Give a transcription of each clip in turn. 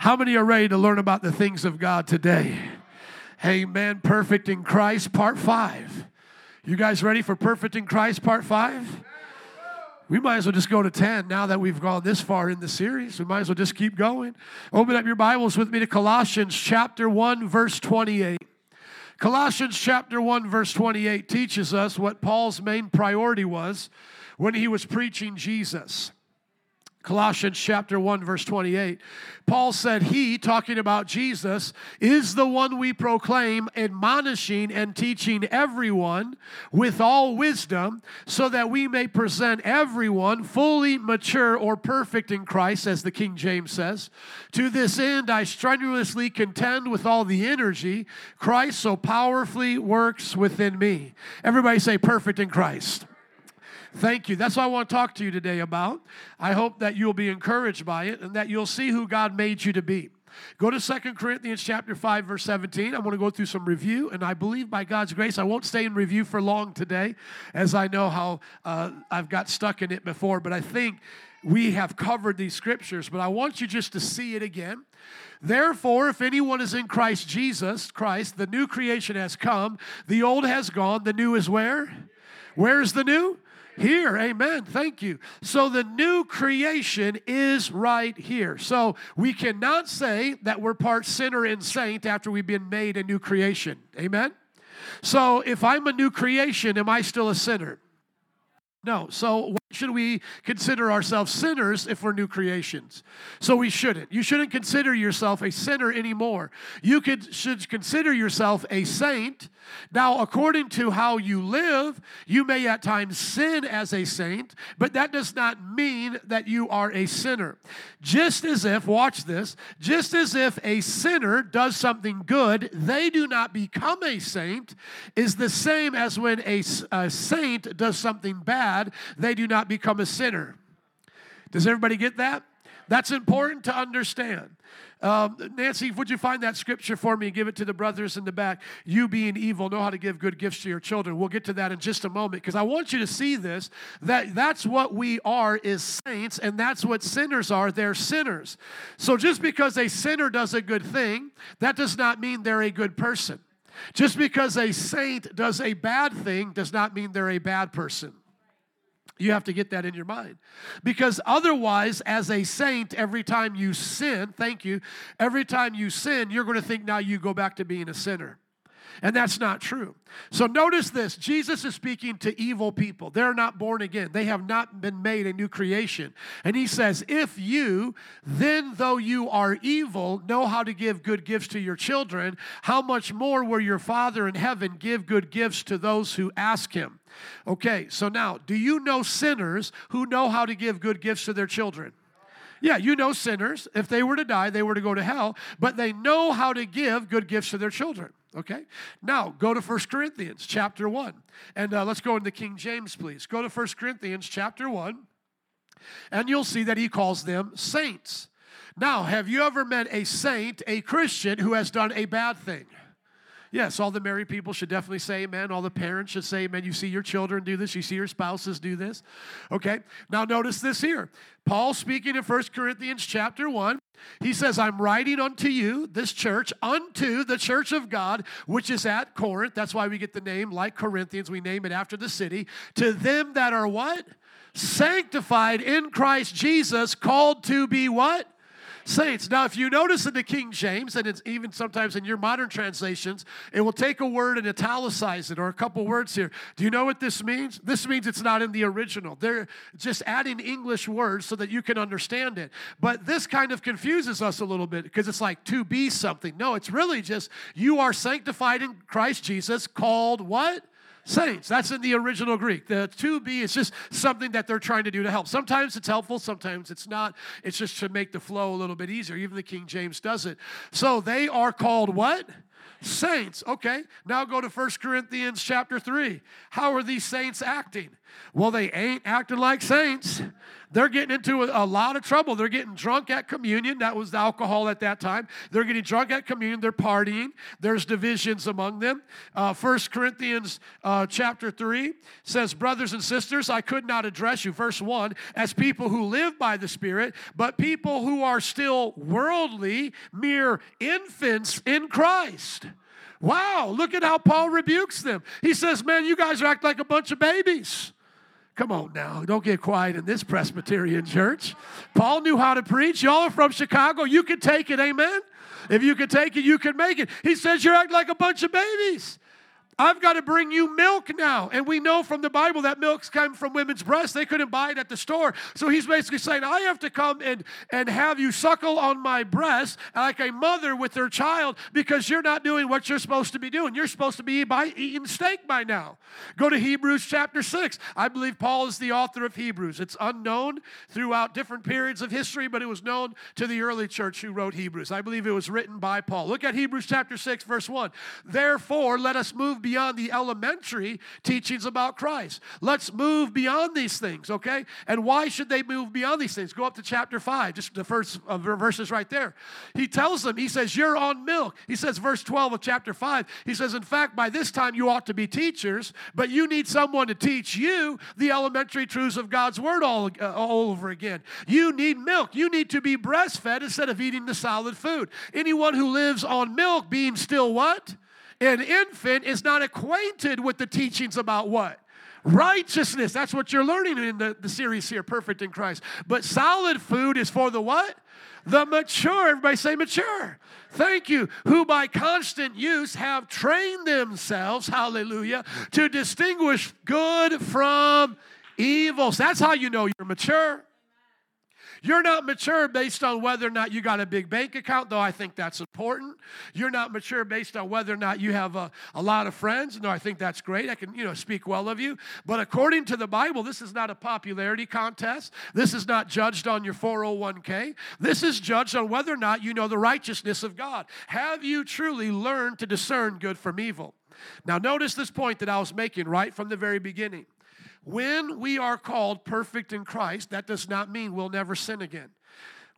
How many are ready to learn about the things of God today? Amen. Perfect in Christ, part five. You guys ready for Perfect in Christ, part five? We might as well just go to 10 now that we've gone this far in the series. We might as well just keep going. Open up your Bibles with me to Colossians chapter 1, verse 28. Colossians chapter 1, verse 28 teaches us what Paul's main priority was when he was preaching Jesus. Colossians chapter 1, verse 28. Paul said, He, talking about Jesus, is the one we proclaim, admonishing and teaching everyone with all wisdom, so that we may present everyone fully mature or perfect in Christ, as the King James says. To this end, I strenuously contend with all the energy Christ so powerfully works within me. Everybody say, Perfect in Christ. Thank you. That's what I want to talk to you today about. I hope that you'll be encouraged by it and that you'll see who God made you to be. Go to Second Corinthians chapter 5 verse 17. I want to go through some review and I believe by God's grace I won't stay in review for long today as I know how uh, I've got stuck in it before, but I think we have covered these scriptures, but I want you just to see it again. Therefore, if anyone is in Christ Jesus, Christ, the new creation has come, the old has gone, the new is where? Where's the new? Here, amen. Thank you. So the new creation is right here. So we cannot say that we're part sinner and saint after we've been made a new creation. Amen. So if I'm a new creation, am I still a sinner? No. So should we consider ourselves sinners if we're new creations? So we shouldn't. You shouldn't consider yourself a sinner anymore. You could, should consider yourself a saint. Now, according to how you live, you may at times sin as a saint, but that does not mean that you are a sinner. Just as if, watch this, just as if a sinner does something good, they do not become a saint, is the same as when a, a saint does something bad, they do not not become a sinner. Does everybody get that? That's important to understand. Um, Nancy, would you find that scripture for me and give it to the brothers in the back? You being evil, know how to give good gifts to your children. We'll get to that in just a moment because I want you to see this that that's what we are is saints, and that's what sinners are. They're sinners. So just because a sinner does a good thing, that does not mean they're a good person. Just because a saint does a bad thing does not mean they're a bad person. You have to get that in your mind. Because otherwise, as a saint, every time you sin, thank you, every time you sin, you're going to think now you go back to being a sinner. And that's not true. So notice this Jesus is speaking to evil people. They're not born again, they have not been made a new creation. And he says, If you, then though you are evil, know how to give good gifts to your children, how much more will your Father in heaven give good gifts to those who ask him? Okay, so now, do you know sinners who know how to give good gifts to their children? Yeah, you know sinners. If they were to die, they were to go to hell, but they know how to give good gifts to their children. Okay? Now, go to 1 Corinthians chapter 1. And uh, let's go into King James, please. Go to 1 Corinthians chapter 1, and you'll see that he calls them saints. Now, have you ever met a saint, a Christian, who has done a bad thing? Yes, all the married people should definitely say amen. All the parents should say amen. You see your children do this, you see your spouses do this. Okay, now notice this here. Paul speaking in 1 Corinthians chapter 1, he says, I'm writing unto you, this church, unto the church of God, which is at Corinth. That's why we get the name, like Corinthians, we name it after the city. To them that are what? Sanctified in Christ Jesus, called to be what? Saints. Now, if you notice in the King James, and it's even sometimes in your modern translations, it will take a word and italicize it or a couple words here. Do you know what this means? This means it's not in the original. They're just adding English words so that you can understand it. But this kind of confuses us a little bit because it's like to be something. No, it's really just you are sanctified in Christ Jesus, called what? Saints. That's in the original Greek. The to be is just something that they're trying to do to help. Sometimes it's helpful, sometimes it's not. It's just to make the flow a little bit easier. Even the King James does it. So they are called what? Saints. Okay. Now go to 1 Corinthians chapter 3. How are these saints acting? Well, they ain't acting like saints. They're getting into a, a, lot of trouble. They're getting drunk at communion. That was alcohol at that time. They're getting drunk at communion. They're partying. There's divisions among them. Uh, 1 Corinthians uh, chapter 3 says, Brothers and sisters, I could not address you, verse 1, as people who live by the Spirit, but people who are still worldly, mere infants in Christ. Wow, look at how Paul rebukes them. He says, Man, you guys act like a bunch of babies. Come on now, don't get quiet in this Presbyterian church. Paul knew how to preach. Y'all are from Chicago. You can take it, amen? If you can take it, you can make it. He says, You're acting like a bunch of babies. I've got to bring you milk now. And we know from the Bible that milk's come from women's breasts. They couldn't buy it at the store. So he's basically saying, I have to come and, and have you suckle on my breast like a mother with her child because you're not doing what you're supposed to be doing. You're supposed to be by, eating steak by now. Go to Hebrews chapter 6. I believe Paul is the author of Hebrews. It's unknown throughout different periods of history, but it was known to the early church who wrote Hebrews. I believe it was written by Paul. Look at Hebrews chapter 6, verse 1. Therefore, let us move beyond the elementary teachings about Christ. Let's move beyond these things, okay? And why should they move beyond these things? Go up to chapter 5, just the first uh, verses right there. He tells them, he says, You're on milk. He says, verse 12 of chapter 5, he says, In fact, by this time you ought to be teachers, but you need someone to teach you the elementary truths of God's word all, uh, all over again. You need milk. You need to be breastfed instead of eating the solid food. Anyone who lives on milk being still what? An infant is not acquainted with the teachings about what? Righteousness. That's what you're learning in the, the series here, Perfect in Christ. But solid food is for the what? The mature. Everybody say mature. Thank you. Who by constant use have trained themselves, hallelujah, to distinguish good from evil. So that's how you know you're mature. You're not mature based on whether or not you got a big bank account, though I think that's important. You're not mature based on whether or not you have a, a lot of friends, though I think that's great. I can, you know, speak well of you. But according to the Bible, this is not a popularity contest. This is not judged on your 401k. This is judged on whether or not you know the righteousness of God. Have you truly learned to discern good from evil? Now, notice this point that I was making right from the very beginning. When we are called perfect in Christ, that does not mean we'll never sin again.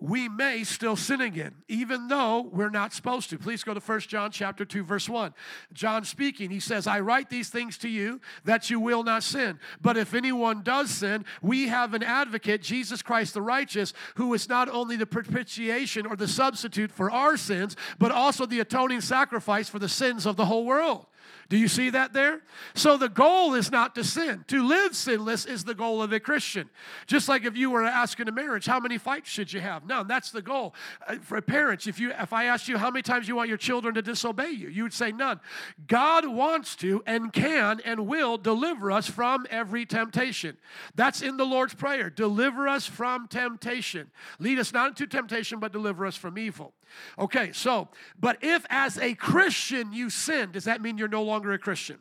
We may still sin again, even though we're not supposed to. Please go to 1 John chapter 2, verse 1. John speaking, he says, I write these things to you that you will not sin. But if anyone does sin, we have an advocate, Jesus Christ the righteous, who is not only the propitiation or the substitute for our sins, but also the atoning sacrifice for the sins of the whole world. Do you see that there? So the goal is not to sin. To live sinless is the goal of a Christian. Just like if you were asking a marriage, how many fights should you have? None. That's the goal. Uh, for parents, if you if I asked you how many times you want your children to disobey you, you would say none. God wants to and can and will deliver us from every temptation. That's in the Lord's prayer. Deliver us from temptation. Lead us not into temptation, but deliver us from evil. Okay, so, but if as a Christian you sin, does that mean you're no longer a Christian?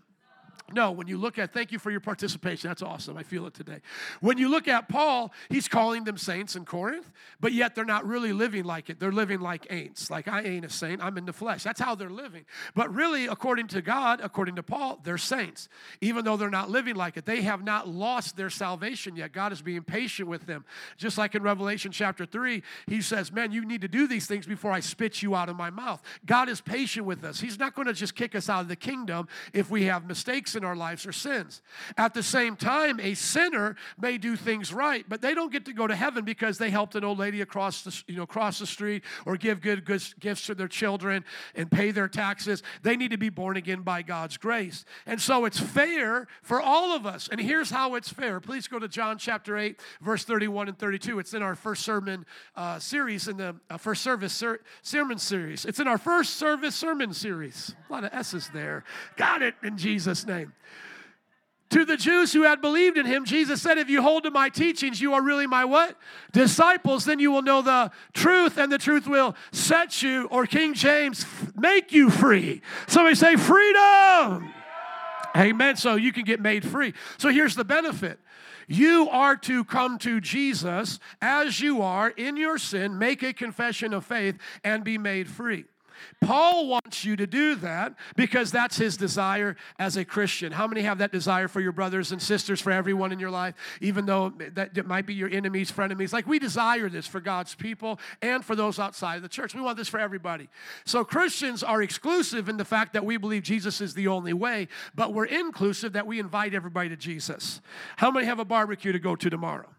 No, when you look at, thank you for your participation. That's awesome. I feel it today. When you look at Paul, he's calling them saints in Corinth, but yet they're not really living like it. They're living like ain'ts. Like, I ain't a saint, I'm in the flesh. That's how they're living. But really, according to God, according to Paul, they're saints. Even though they're not living like it, they have not lost their salvation yet. God is being patient with them. Just like in Revelation chapter 3, he says, Man, you need to do these things before I spit you out of my mouth. God is patient with us. He's not going to just kick us out of the kingdom if we have mistakes in our lives or sins. At the same time, a sinner may do things right, but they don't get to go to heaven because they helped an old lady across the, you know, cross the street or give good, good gifts to their children and pay their taxes. They need to be born again by God's grace. And so it's fair for all of us. And here's how it's fair. Please go to John chapter 8, verse 31 and 32. It's in our first sermon uh, series, in the uh, first service ser- sermon series. It's in our first service sermon series. A lot of S's there. Got it in Jesus' name. To the Jews who had believed in him, Jesus said, If you hold to my teachings, you are really my what? Disciples, then you will know the truth, and the truth will set you, or King James, make you free. Somebody say, freedom. Amen. So you can get made free. So here's the benefit. You are to come to Jesus as you are in your sin, make a confession of faith, and be made free. Paul wants you to do that because that's his desire as a Christian. How many have that desire for your brothers and sisters, for everyone in your life, even though that might be your enemies, frenemies? Like we desire this for God's people and for those outside of the church. We want this for everybody. So Christians are exclusive in the fact that we believe Jesus is the only way, but we're inclusive that we invite everybody to Jesus. How many have a barbecue to go to tomorrow?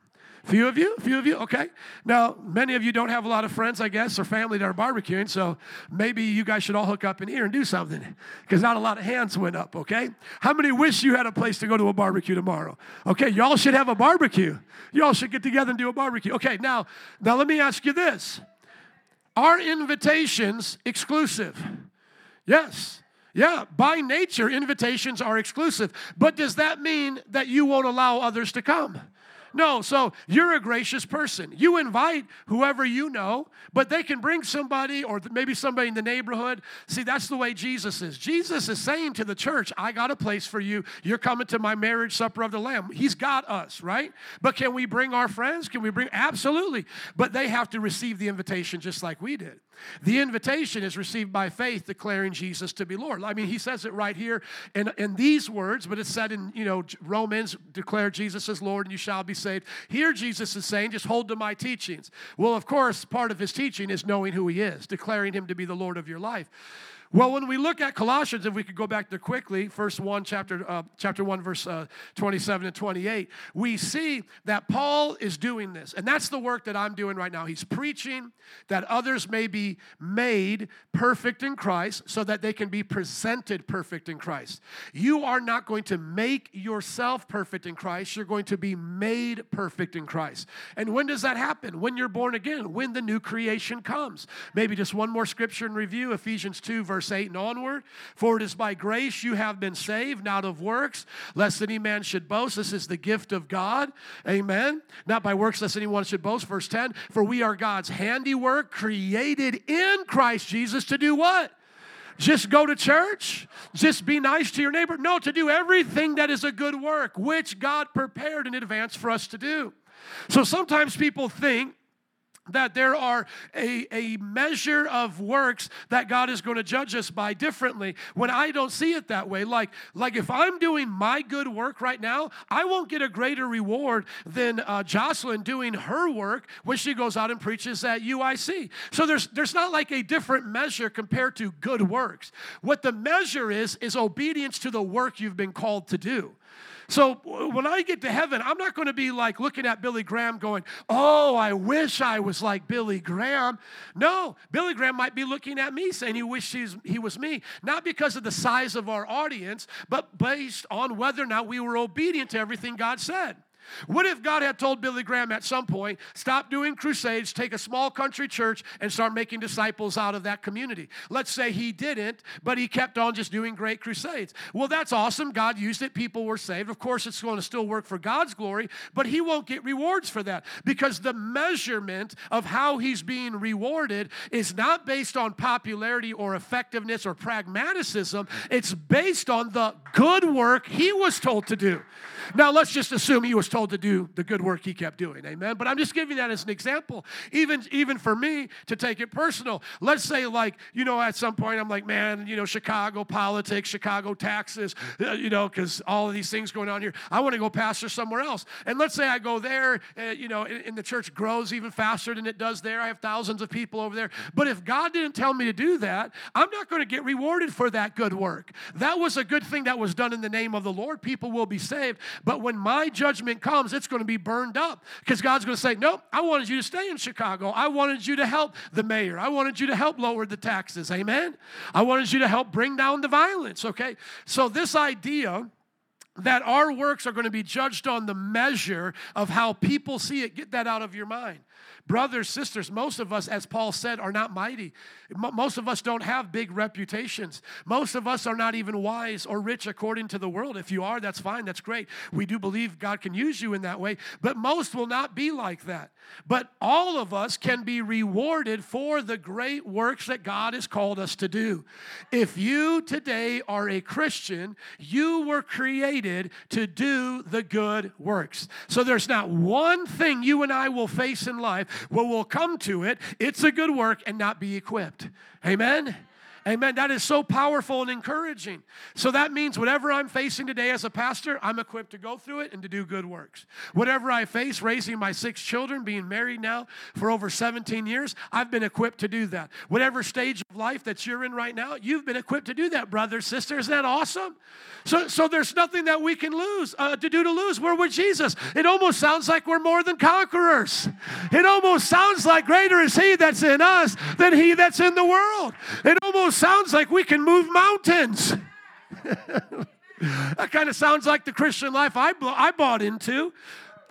Few of you, few of you, okay. Now, many of you don't have a lot of friends, I guess, or family that are barbecuing, so maybe you guys should all hook up in here and do something because not a lot of hands went up, okay? How many wish you had a place to go to a barbecue tomorrow? Okay, y'all should have a barbecue. Y'all should get together and do a barbecue. Okay, now, now let me ask you this Are invitations exclusive? Yes. Yeah, by nature, invitations are exclusive. But does that mean that you won't allow others to come? No, so you're a gracious person. You invite whoever you know, but they can bring somebody or maybe somebody in the neighborhood. See, that's the way Jesus is. Jesus is saying to the church, I got a place for you. You're coming to my marriage supper of the Lamb. He's got us, right? But can we bring our friends? Can we bring? Absolutely. But they have to receive the invitation just like we did. The invitation is received by faith, declaring Jesus to be Lord. I mean, he says it right here in, in these words, but it's said in, you know, Romans, declare Jesus as Lord and you shall be saved. Here, Jesus is saying, just hold to my teachings. Well, of course, part of his teaching is knowing who he is, declaring him to be the Lord of your life. Well, when we look at Colossians, if we could go back there quickly, first one, chapter, uh, chapter 1, verse uh, 27 and 28, we see that Paul is doing this. And that's the work that I'm doing right now. He's preaching that others may be made perfect in Christ so that they can be presented perfect in Christ. You are not going to make yourself perfect in Christ, you're going to be made perfect in Christ. And when does that happen? When you're born again, when the new creation comes. Maybe just one more scripture in review Ephesians 2, verse verse 8 and onward. For it is by grace you have been saved, not of works, lest any man should boast. This is the gift of God. Amen. Not by works, lest anyone should boast. Verse 10 For we are God's handiwork, created in Christ Jesus to do what? Just go to church? Just be nice to your neighbor? No, to do everything that is a good work, which God prepared in advance for us to do. So sometimes people think that there are a, a measure of works that God is going to judge us by differently when I don't see it that way. Like, like if I'm doing my good work right now, I won't get a greater reward than uh, Jocelyn doing her work when she goes out and preaches at UIC. So there's, there's not like a different measure compared to good works. What the measure is, is obedience to the work you've been called to do. So when I get to heaven, I'm not going to be like looking at Billy Graham going, Oh, I wish I was like Billy Graham. No, Billy Graham might be looking at me saying he wishes he was me, not because of the size of our audience, but based on whether or not we were obedient to everything God said. What if God had told Billy Graham at some point, stop doing crusades, take a small country church, and start making disciples out of that community? Let's say he didn't, but he kept on just doing great crusades. Well, that's awesome. God used it, people were saved. Of course, it's going to still work for God's glory, but he won't get rewards for that because the measurement of how he's being rewarded is not based on popularity or effectiveness or pragmaticism, it's based on the good work he was told to do. Now, let's just assume he was told to do the good work he kept doing. Amen. But I'm just giving that as an example. Even, even for me to take it personal. Let's say, like, you know, at some point I'm like, man, you know, Chicago politics, Chicago taxes, uh, you know, because all of these things going on here. I want to go pastor somewhere else. And let's say I go there, uh, you know, and, and the church grows even faster than it does there. I have thousands of people over there. But if God didn't tell me to do that, I'm not going to get rewarded for that good work. That was a good thing that was done in the name of the Lord. People will be saved. But when my judgment comes, it's going to be burned up because God's going to say, Nope, I wanted you to stay in Chicago. I wanted you to help the mayor. I wanted you to help lower the taxes. Amen. I wanted you to help bring down the violence. Okay. So, this idea that our works are going to be judged on the measure of how people see it, get that out of your mind. Brothers, sisters, most of us, as Paul said, are not mighty. Most of us don't have big reputations. Most of us are not even wise or rich according to the world. If you are, that's fine, that's great. We do believe God can use you in that way, but most will not be like that. But all of us can be rewarded for the great works that God has called us to do. If you today are a Christian, you were created to do the good works. So there's not one thing you and I will face in life well, we'll come to it. It's a good work and not be equipped. Amen? Amen. That is so powerful and encouraging. So that means whatever I'm facing today as a pastor, I'm equipped to go through it and to do good works. Whatever I face, raising my six children, being married now for over 17 years, I've been equipped to do that. Whatever stage of life that you're in right now, you've been equipped to do that, brothers, sisters. Isn't that awesome? So, so there's nothing that we can lose uh, to do to lose. We're with Jesus. It almost sounds like we're more than conquerors. It almost sounds like greater is He that's in us than He that's in the world. It almost sounds like we can move mountains. that kind of sounds like the Christian life I, I bought into.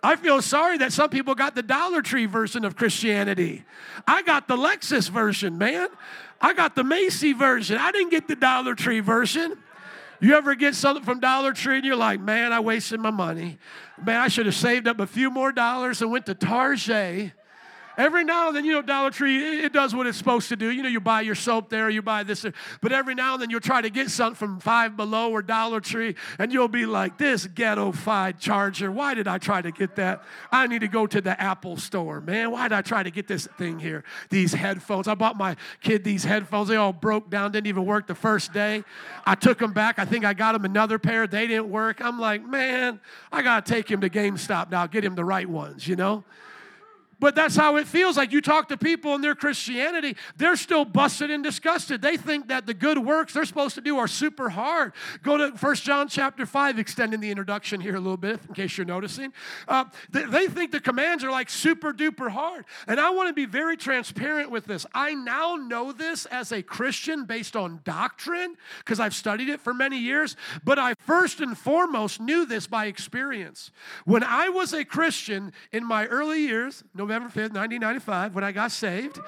I feel sorry that some people got the Dollar Tree version of Christianity. I got the Lexus version, man. I got the Macy version. I didn't get the Dollar Tree version. You ever get something from Dollar Tree and you're like, man, I wasted my money. Man, I should have saved up a few more dollars and went to Target Every now and then, you know, Dollar Tree, it does what it's supposed to do. You know, you buy your soap there, you buy this, but every now and then you'll try to get something from Five Below or Dollar Tree, and you'll be like, this ghetto-fied charger, why did I try to get that? I need to go to the Apple store, man. Why did I try to get this thing here? These headphones. I bought my kid these headphones. They all broke down, didn't even work the first day. I took them back. I think I got him another pair. They didn't work. I'm like, man, I got to take him to GameStop now, get him the right ones, you know? But that's how it feels like you talk to people in their Christianity, they're still busted and disgusted. They think that the good works they're supposed to do are super hard. Go to 1 John chapter 5, extending the introduction here a little bit, in case you're noticing. Uh, they, they think the commands are like super duper hard. And I want to be very transparent with this. I now know this as a Christian based on doctrine, because I've studied it for many years, but I first and foremost knew this by experience. When I was a Christian in my early years, November November 5th, 1995, when I got saved.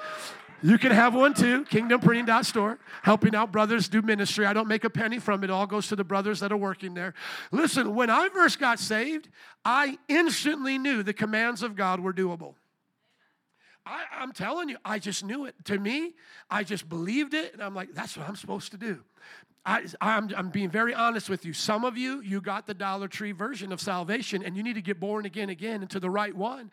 You can have one too, kingdomprinting.store, helping out brothers do ministry. I don't make a penny from it, all goes to the brothers that are working there. Listen, when I first got saved, I instantly knew the commands of God were doable. I, am telling you, I just knew it. To me, I just believed it, and I'm like, that's what I'm supposed to do. I, I'm, I'm being very honest with you. Some of you, you got the Dollar Tree version of salvation, and you need to get born again, again into the right one.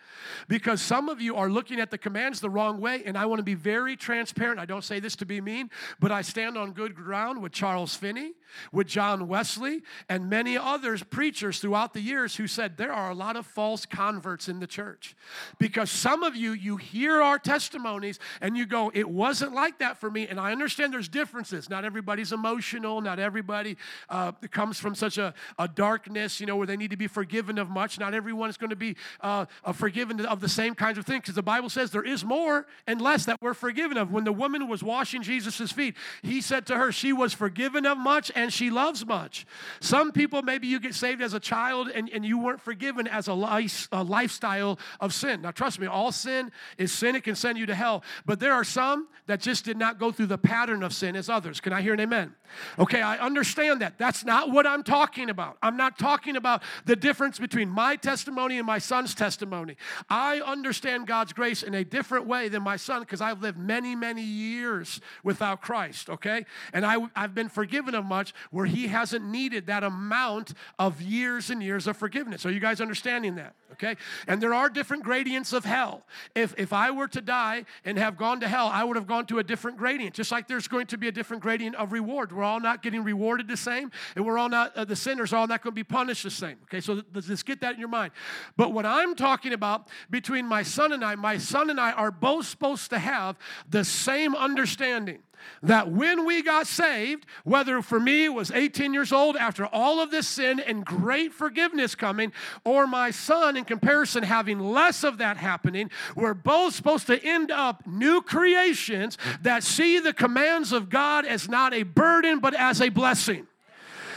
Because some of you are looking at the commands the wrong way, and I want to be very transparent. I don't say this to be mean, but I stand on good ground with Charles Finney, with John Wesley, and many others, preachers throughout the years, who said there are a lot of false converts in the church. Because some of you, you hear our testimonies and you go, it wasn't like that for me. And I understand there's differences. Not everybody's emotional, not everybody uh, comes from such a, a, darkness, you know, where they need to be forgiven of much. Not everyone is going to be uh, forgiven of the same kinds of things because the Bible says there is more and less that we're forgiven of. When the woman was washing Jesus' feet, he said to her, she was forgiven of much and she loves much. Some people, maybe you get saved as a child and, and you weren't forgiven as a, life, a lifestyle of sin. Now, trust me, all sin is sin. It can send you to hell. But there are some that just did not go through the pattern of sin as others. Can I hear an amen? Okay, I understand that. That's not what I'm talking about. I'm not talking about the difference between my testimony and my son's testimony. I understand God's grace in a different way than my son because I've lived many, many years without Christ, okay? And I, I've been forgiven of much where he hasn't needed that amount of years and years of forgiveness. Are you guys understanding that? Okay? And there are different gradients of hell. If, if I were to die and have gone to hell, I would have gone to a different gradient, just like there's going to be a different gradient of reward. We're all not getting rewarded the same, and we're all not, uh, the sinners are all not going to be punished the same. Okay, so let's just get that in your mind. But what I'm talking about between my son and I, my son and I are both supposed to have the same understanding that when we got saved, whether for me it was 18 years old after all of this sin and great forgiveness coming, or my son in comparison having less of that happening, we're both supposed to end up new creations that see the commands of God as not a burden but as a blessing.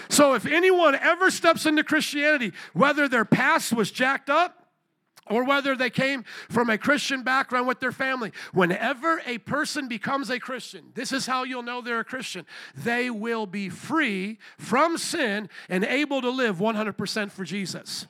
So if anyone ever steps into Christianity, whether their past was jacked up, or whether they came from a Christian background with their family. Whenever a person becomes a Christian, this is how you'll know they're a Christian. They will be free from sin and able to live 100% for Jesus.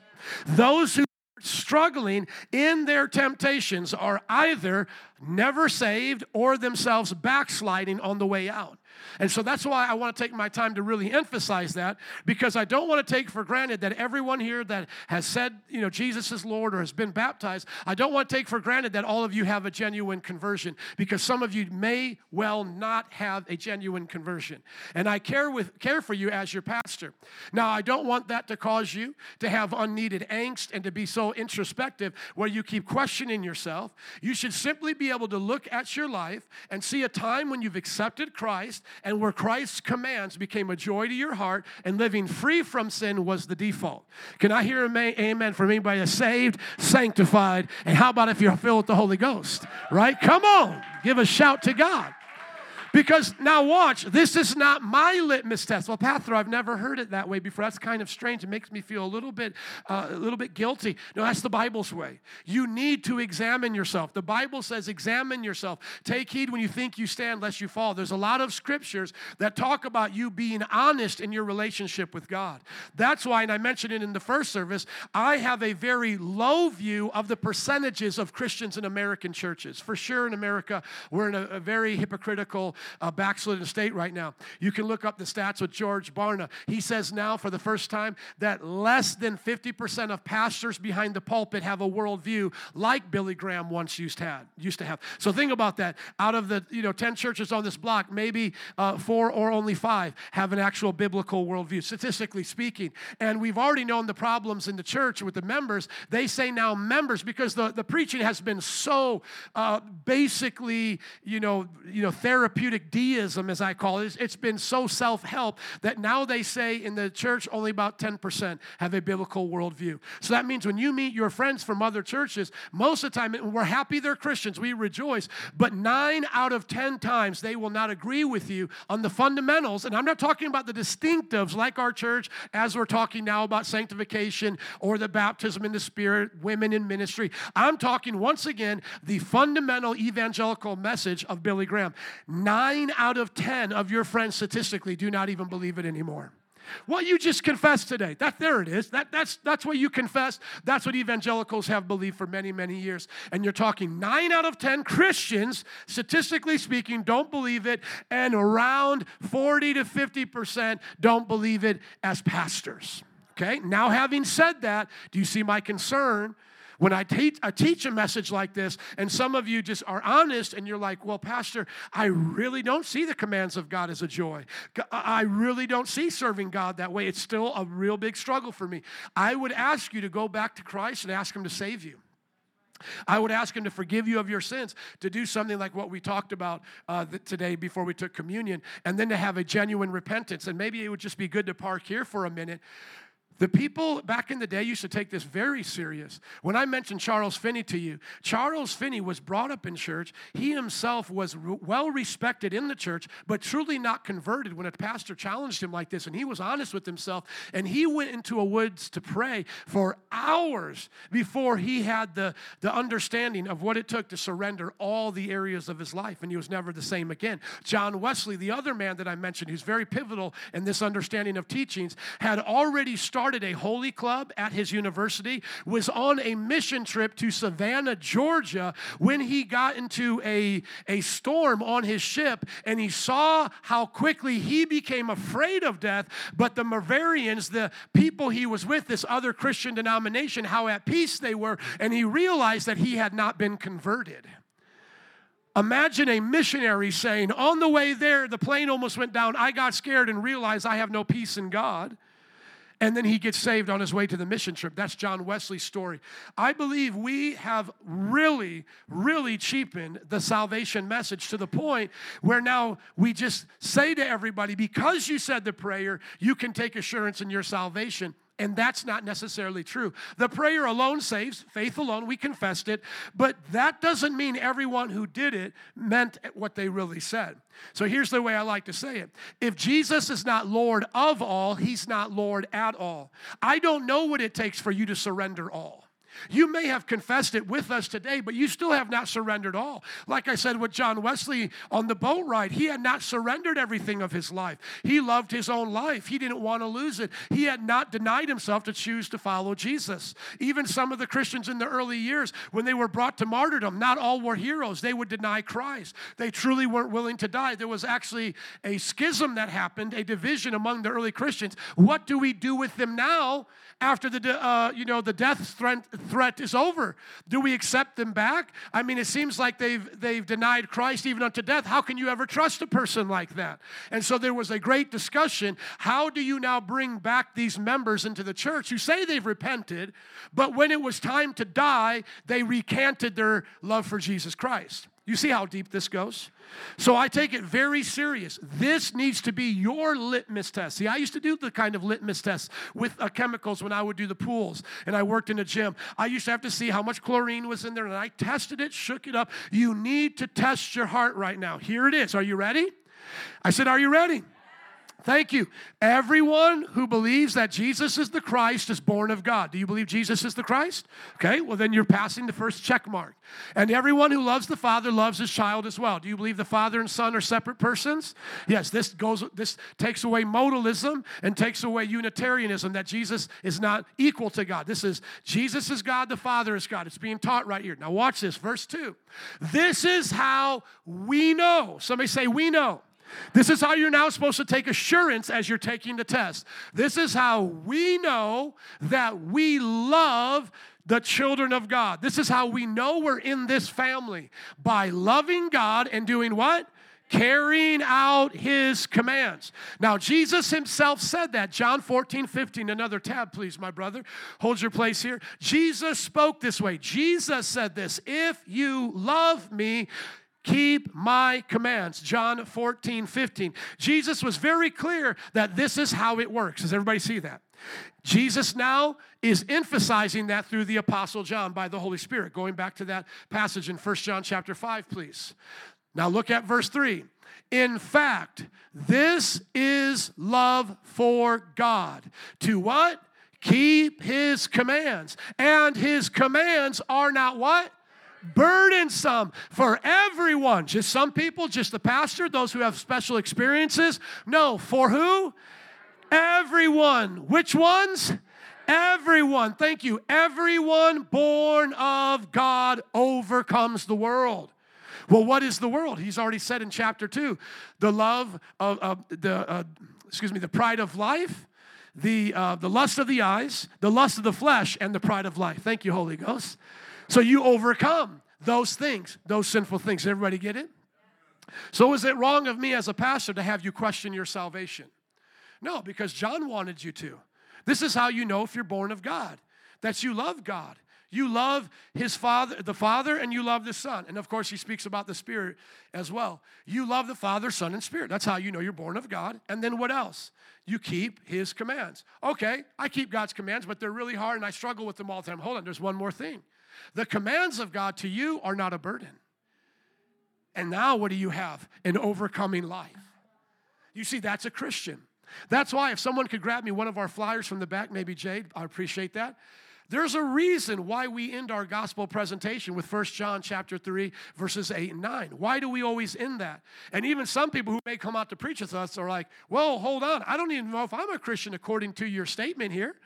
Those who are struggling in their temptations are either never saved or themselves backsliding on the way out. And so that's why I want to take my time to really emphasize that because I don't want to take for granted that everyone here that has said, you know, Jesus is Lord or has been baptized, I don't want to take for granted that all of you have a genuine conversion because some of you may well not have a genuine conversion. And I care with care for you as your pastor. Now, I don't want that to cause you to have unneeded angst and to be so introspective where you keep questioning yourself. You should simply be able to look at your life and see a time when you've accepted Christ and where Christ's commands became a joy to your heart and living free from sin was the default. Can I hear amen from anybody that's saved, sanctified, and how about if you're filled with the Holy Ghost? Right? Come on, give a shout to God. Because now watch, this is not my litmus test. Well, Pastor, I've never heard it that way before. That's kind of strange. It makes me feel a little bit, uh, a little bit guilty. No, that's the Bible's way. You need to examine yourself. The Bible says, examine yourself. Take heed when you think you stand, lest you fall. There's a lot of scriptures that talk about you being honest in your relationship with God. That's why, and I mentioned it in the first service, I have a very low view of the percentages of Christians in American churches. For sure, in America, we're in a, a very hypocritical uh, backslidden state right now. You can look up the stats with George Barna. He says now, for the first time, that less than 50% of pastors behind the pulpit have a worldview like Billy Graham once used to have. Used to have. So think about that. Out of the you know 10 churches on this block, maybe uh, four or only five have an actual biblical worldview, statistically speaking. And we've already known the problems in the church with the members. They say now members because the, the preaching has been so uh, basically you know you know therapeutic therapeutic deism, as I call it, it's been so self help that now they say in the church only about 10% have a biblical worldview. So that means when you meet your friends from other churches, most of the time we're happy they're Christians, we rejoice, but nine out of 10 times they will not agree with you on the fundamentals. And I'm not talking about the distinctives like our church, as we're talking now about sanctification or the baptism in the Spirit, women in ministry. I'm talking once again the fundamental evangelical message of Billy Graham. Nine Nine out of 10 of your friends statistically do not even believe it anymore. What you just confessed today, that there it is. That, that's, that's what you confess. That's what evangelicals have believed for many, many years. And you're talking nine out of 10 Christians, statistically speaking, don't believe it, and around 40 to 50% don't believe it as pastors. Okay, now having said that, do you see my concern when I teach, I teach a message like this, and some of you just are honest and you're like, well, Pastor, I really don't see the commands of God as a joy. I really don't see serving God that way. It's still a real big struggle for me. I would ask you to go back to Christ and ask Him to save you. I would ask him to forgive you of your sins, to do something like what we talked about uh, today before we took communion, and then to have a genuine repentance. And maybe it would just be good to park here for a minute the people back in the day used to take this very serious. When I mentioned Charles Finney to you, Charles Finney was brought up in church. He himself was re- well respected in the church, but truly not converted when a pastor challenged him like this. And he was honest with himself. And he went into a woods to pray for hours before he had the, the understanding of what it took to surrender all the areas of his life. And he was never the same again. John Wesley, the other man that I mentioned, who's very pivotal in this understanding of teachings, had already started started a holy club at his university, was on a mission trip to Savannah, Georgia, when he got into a, a storm on his ship and he saw how quickly he became afraid of death. But the Moravians, the people he was with, this other Christian denomination, how at peace they were, and he realized that he had not been converted. Imagine a missionary saying, On the way there, the plane almost went down. I got scared and realized I have no peace in God and then he gets saved on his way to the mission trip. That's John Wesley's story. I believe we have really, really cheapened the salvation message to the point where now we just say to everybody, because you said the prayer, you can take assurance in your salvation. And that's not necessarily true. The prayer alone saves, faith alone, we confessed it, but that doesn't mean everyone who did it meant what they really said. So here's the way I like to say it if Jesus is not Lord of all, he's not Lord at all. I don't know what it takes for you to surrender all. You may have confessed it with us today, but you still have not surrendered all. Like I said with John Wesley on the boat ride, he had not surrendered everything of his life. He loved his own life, he didn't want to lose it. He had not denied himself to choose to follow Jesus. Even some of the Christians in the early years, when they were brought to martyrdom, not all were heroes. They would deny Christ. They truly weren't willing to die. There was actually a schism that happened, a division among the early Christians. What do we do with them now? After the uh, you know the death threat, threat is over? Do we accept them back? I mean, it seems like they've they've denied Christ even unto death. How can you ever trust a person like that? And so there was a great discussion. How do you now bring back these members into the church who say they've repented, but when it was time to die, they recanted their love for Jesus Christ? You see how deep this goes? So I take it very serious. This needs to be your litmus test. See, I used to do the kind of litmus test with uh, chemicals when I would do the pools and I worked in a gym. I used to have to see how much chlorine was in there and I tested it, shook it up. You need to test your heart right now. Here it is. Are you ready? I said, Are you ready? Thank you. Everyone who believes that Jesus is the Christ is born of God. Do you believe Jesus is the Christ? Okay, well, then you're passing the first check mark. And everyone who loves the Father loves his child as well. Do you believe the Father and Son are separate persons? Yes, this goes this takes away modalism and takes away Unitarianism that Jesus is not equal to God. This is Jesus is God, the Father is God. It's being taught right here. Now watch this, verse 2. This is how we know. Somebody say, we know. This is how you're now supposed to take assurance as you're taking the test. This is how we know that we love the children of God. This is how we know we're in this family by loving God and doing what? Carrying out his commands. Now, Jesus himself said that. John 14, 15. Another tab, please, my brother. Hold your place here. Jesus spoke this way. Jesus said this If you love me, keep my commands. John 14, 15. Jesus was very clear that this is how it works. Does everybody see that? Jesus now is emphasizing that through the apostle John by the Holy Spirit. Going back to that passage in 1 John chapter 5, please. Now look at verse 3. In fact, this is love for God. To what? Keep his commands. And his commands are not what? Burdensome for everyone. Just some people, just the pastor, those who have special experiences. No, for who? Everyone. Which ones? Everyone. Thank you. Everyone born of God overcomes the world. Well, what is the world? He's already said in chapter 2 the love of, of the, uh, excuse me, the pride of life, the, uh, the lust of the eyes, the lust of the flesh, and the pride of life. Thank you, Holy Ghost. So you overcome those things, those sinful things. Everybody get it? So is it wrong of me as a pastor to have you question your salvation? No, because John wanted you to. This is how you know if you're born of God, that you love God. You love his father, the Father, and you love the Son. And of course, he speaks about the Spirit as well. You love the Father, Son, and Spirit. That's how you know you're born of God. And then what else? You keep his commands. Okay, I keep God's commands, but they're really hard and I struggle with them all the time. Hold on, there's one more thing. The commands of God to you are not a burden. And now, what do you have? An overcoming life. You see, that's a Christian. That's why, if someone could grab me one of our flyers from the back, maybe Jade, I appreciate that. There's a reason why we end our gospel presentation with 1 John chapter 3 verses 8 and 9. Why do we always end that? And even some people who may come out to preach with us are like, "Well, hold on. I don't even know if I'm a Christian according to your statement here."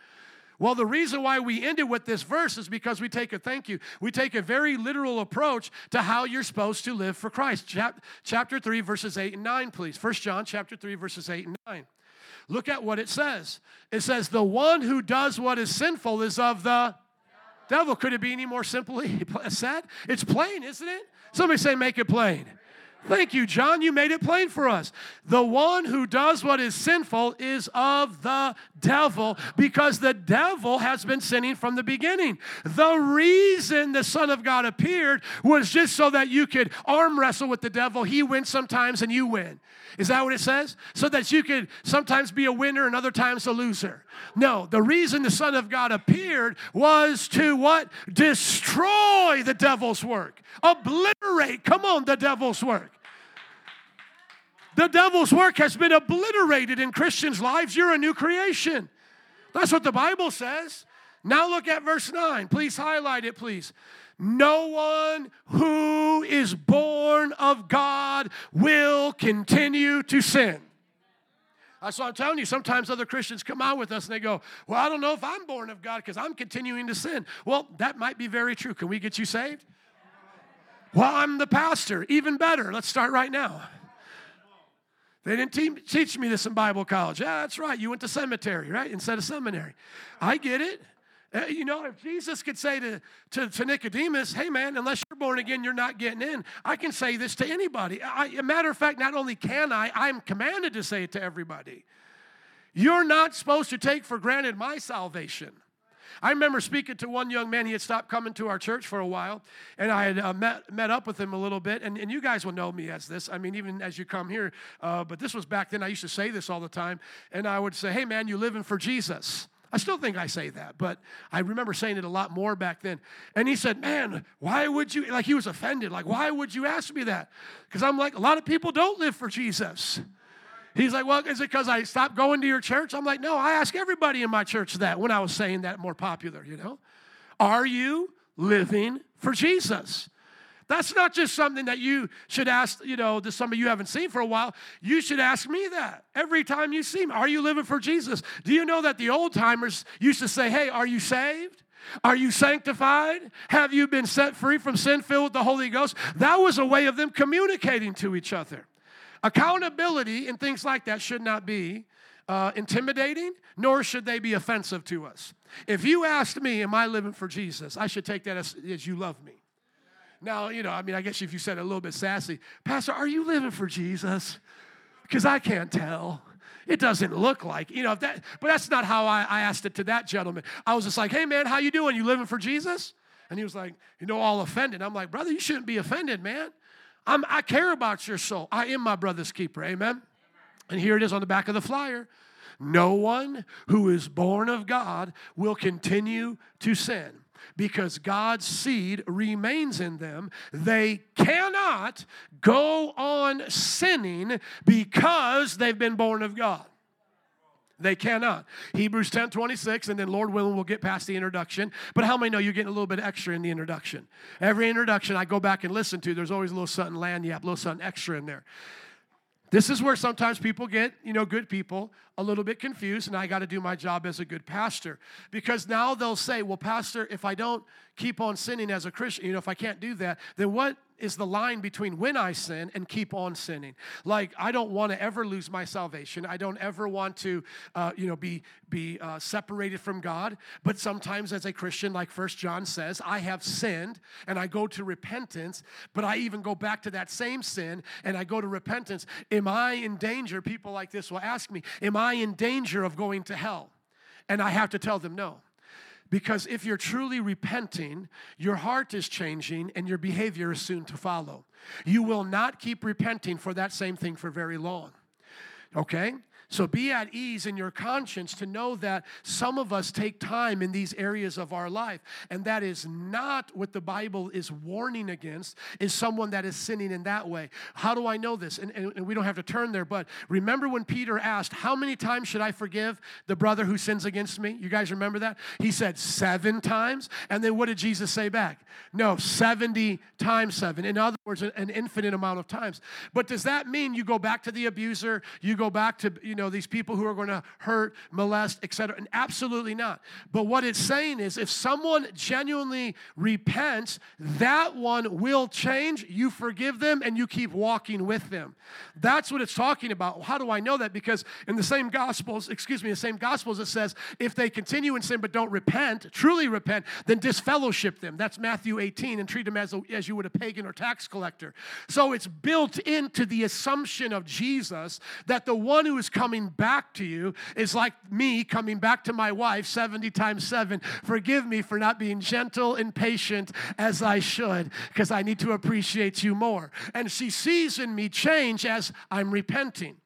Well, the reason why we ended with this verse is because we take a thank you. We take a very literal approach to how you're supposed to live for Christ. Chap- chapter 3, verses 8 and 9, please. First John chapter 3, verses 8 and 9. Look at what it says. It says, The one who does what is sinful is of the devil. Could it be any more simply said? It's plain, isn't it? Somebody say, Make it plain. Thank you, John. You made it plain for us. The one who does what is sinful is of the devil because the devil has been sinning from the beginning. The reason the Son of God appeared was just so that you could arm wrestle with the devil. He wins sometimes and you win. Is that what it says? So that you could sometimes be a winner and other times a loser. No, the reason the Son of God appeared was to what? Destroy the devil's work, obliterate, come on, the devil's work. The devil's work has been obliterated in Christians' lives. You're a new creation. That's what the Bible says. Now look at verse 9. Please highlight it, please. No one who is born of God will continue to sin. What I'm telling you. Sometimes other Christians come out with us and they go, Well, I don't know if I'm born of God because I'm continuing to sin. Well, that might be very true. Can we get you saved? Well, I'm the pastor. Even better. Let's start right now. They didn't te- teach me this in Bible college. Yeah, that's right. You went to cemetery, right? Instead of seminary. I get it. Uh, you know, if Jesus could say to, to, to, Nicodemus, hey man, unless you're born again, you're not getting in, I can say this to anybody. I, a matter of fact, not only can I, I'm commanded to say it to everybody. You're not supposed to take for granted my salvation. I remember speaking to one young man. He had stopped coming to our church for a while, and I had uh, met, met up with him a little bit. And, and you guys will know me as this. I mean, even as you come here, uh, but this was back then. I used to say this all the time. And I would say, hey, man, you living for Jesus. I still think I say that, but I remember saying it a lot more back then. And he said, Man, why would you, like he was offended, like, why would you ask me that? Because I'm like, a lot of people don't live for Jesus. He's like, Well, is it because I stopped going to your church? I'm like, No, I ask everybody in my church that when I was saying that more popular, you know? Are you living for Jesus? That's not just something that you should ask, you know, to somebody you haven't seen for a while. You should ask me that every time you see me. Are you living for Jesus? Do you know that the old timers used to say, Hey, are you saved? Are you sanctified? Have you been set free from sin filled with the Holy Ghost? That was a way of them communicating to each other. Accountability and things like that should not be uh, intimidating, nor should they be offensive to us. If you asked me, Am I living for Jesus? I should take that as, as you love me. Now, you know, I mean, I guess if you said it a little bit sassy, Pastor, are you living for Jesus? Because I can't tell. It doesn't look like, you know, that, but that's not how I, I asked it to that gentleman. I was just like, hey man, how you doing? You living for Jesus? And he was like, you know, all offended. I'm like, brother, you shouldn't be offended, man. I'm, I care about your soul. I am my brother's keeper. Amen. And here it is on the back of the flyer. No one who is born of God will continue to sin because God's seed remains in them, they cannot go on sinning because they've been born of God. They cannot. Hebrews 10 26, and then Lord willing, we'll get past the introduction. But how many know you're getting a little bit extra in the introduction? Every introduction I go back and listen to, there's always a little something lagniappe, a little something extra in there. This is where sometimes people get, you know, good people a little bit confused, and I got to do my job as a good pastor. Because now they'll say, well, Pastor, if I don't keep on sinning as a Christian, you know, if I can't do that, then what is the line between when I sin and keep on sinning. Like I don't want to ever lose my salvation. I don't ever want to, uh, you know, be be uh, separated from God. But sometimes, as a Christian, like First John says, I have sinned and I go to repentance. But I even go back to that same sin and I go to repentance. Am I in danger? People like this will ask me, Am I in danger of going to hell? And I have to tell them no. Because if you're truly repenting, your heart is changing and your behavior is soon to follow. You will not keep repenting for that same thing for very long. Okay? So be at ease in your conscience to know that some of us take time in these areas of our life. And that is not what the Bible is warning against, is someone that is sinning in that way. How do I know this? And, and, and we don't have to turn there, but remember when Peter asked, How many times should I forgive the brother who sins against me? You guys remember that? He said, Seven times. And then what did Jesus say back? No, 70 times seven. In other words, an infinite amount of times. But does that mean you go back to the abuser? You go back to, you know, these people who are going to hurt, molest, etc. And absolutely not. But what it's saying is if someone genuinely repents, that one will change. You forgive them and you keep walking with them. That's what it's talking about. How do I know that? Because in the same gospels, excuse me, the same gospels it says if they continue in sin but don't repent, truly repent, then disfellowship them. That's Matthew 18 and treat them as, a, as you would a pagan or tax collector. So it's built into the assumption of Jesus that the one who is coming back to you is like me coming back to my wife 70 times 7. Forgive me for not being gentle and patient as I should because I need to appreciate you more. And she sees in me change as I'm repenting.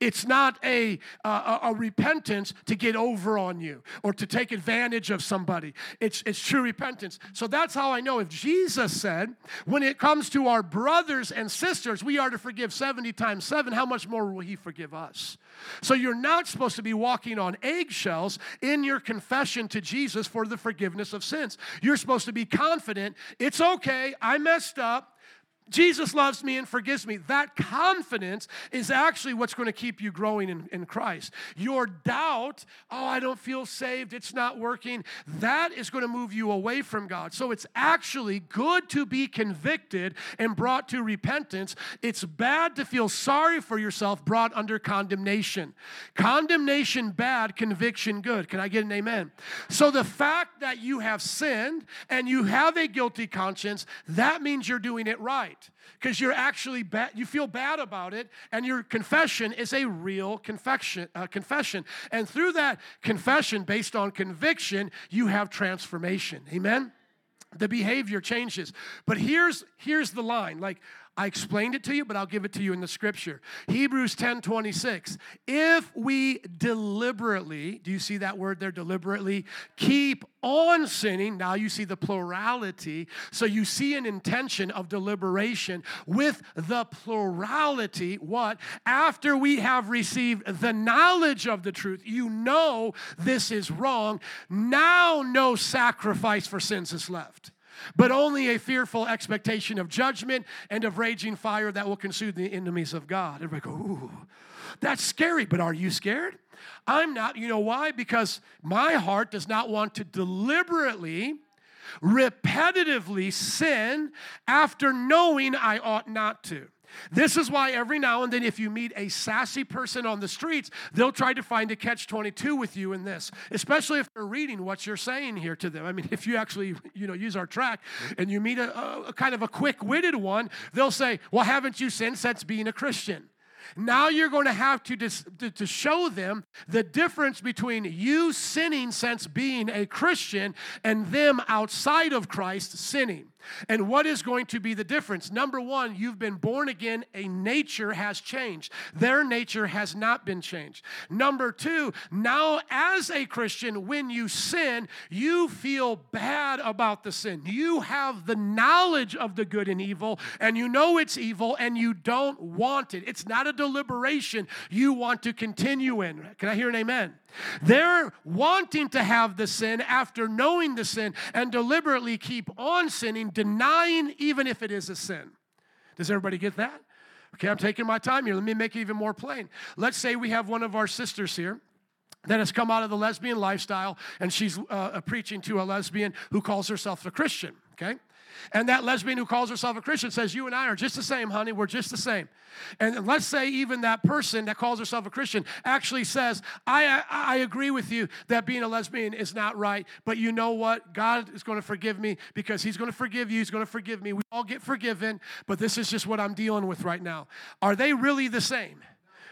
It's not a, uh, a repentance to get over on you or to take advantage of somebody. It's, it's true repentance. So that's how I know if Jesus said, when it comes to our brothers and sisters, we are to forgive 70 times 7, how much more will He forgive us? So you're not supposed to be walking on eggshells in your confession to Jesus for the forgiveness of sins. You're supposed to be confident, it's okay, I messed up. Jesus loves me and forgives me. That confidence is actually what's going to keep you growing in, in Christ. Your doubt, oh, I don't feel saved, it's not working, that is going to move you away from God. So it's actually good to be convicted and brought to repentance. It's bad to feel sorry for yourself brought under condemnation. Condemnation bad, conviction good. Can I get an amen? So the fact that you have sinned and you have a guilty conscience, that means you're doing it right because you're actually bad, you feel bad about it, and your confession is a real confession. Uh, confession. And through that confession, based on conviction, you have transformation. Amen? The behavior changes. But here's, here's the line like, I explained it to you, but I'll give it to you in the scripture. Hebrews 10 26. If we deliberately, do you see that word there, deliberately, keep on sinning, now you see the plurality. So you see an intention of deliberation with the plurality. What? After we have received the knowledge of the truth, you know this is wrong. Now no sacrifice for sins is left but only a fearful expectation of judgment and of raging fire that will consume the enemies of God. Everybody go, ooh, that's scary, but are you scared? I'm not. You know why? Because my heart does not want to deliberately, repetitively sin after knowing I ought not to. This is why every now and then, if you meet a sassy person on the streets, they'll try to find a catch 22 with you in this, especially if they're reading what you're saying here to them. I mean, if you actually, you know, use our track and you meet a, a, kind of a quick witted one, they'll say, Well, haven't you sinned since being a Christian? Now you're going to have to, dis- to, show them the difference between you sinning since being a Christian and them outside of Christ sinning. And what is going to be the difference? Number one, you've been born again, a nature has changed. Their nature has not been changed. Number two, now as a Christian, when you sin, you feel bad about the sin. You have the knowledge of the good and evil, and you know it's evil, and you don't want it. It's not a deliberation you want to continue in. Can I hear an amen? They're wanting to have the sin after knowing the sin and deliberately keep on sinning, denying even if it is a sin. Does everybody get that? Okay, I'm taking my time here. Let me make it even more plain. Let's say we have one of our sisters here that has come out of the lesbian lifestyle and she's uh, preaching to a lesbian who calls herself a Christian, okay? And that lesbian who calls herself a Christian says, You and I are just the same, honey. We're just the same. And let's say even that person that calls herself a Christian actually says, I, I agree with you that being a lesbian is not right, but you know what? God is going to forgive me because He's going to forgive you. He's going to forgive me. We all get forgiven, but this is just what I'm dealing with right now. Are they really the same?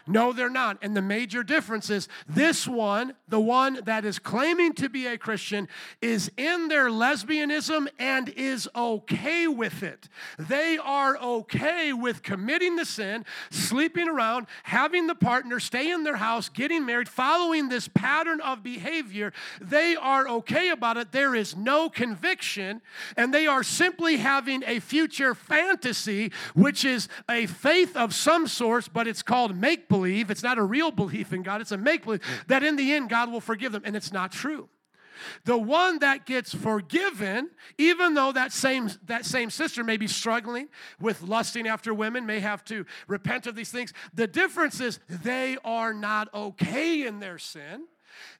No, they're not. And the major difference is this one, the one that is claiming to be a Christian, is in their lesbianism and is okay with it. They are okay with committing the sin, sleeping around, having the partner stay in their house, getting married, following this pattern of behavior. They are okay about it. There is no conviction, and they are simply having a future fantasy, which is a faith of some sort, but it's called make believe believe, it's not a real belief in God, it's a make believe, that in the end God will forgive them. And it's not true. The one that gets forgiven, even though that same, that same sister may be struggling with lusting after women, may have to repent of these things, the difference is they are not okay in their sin.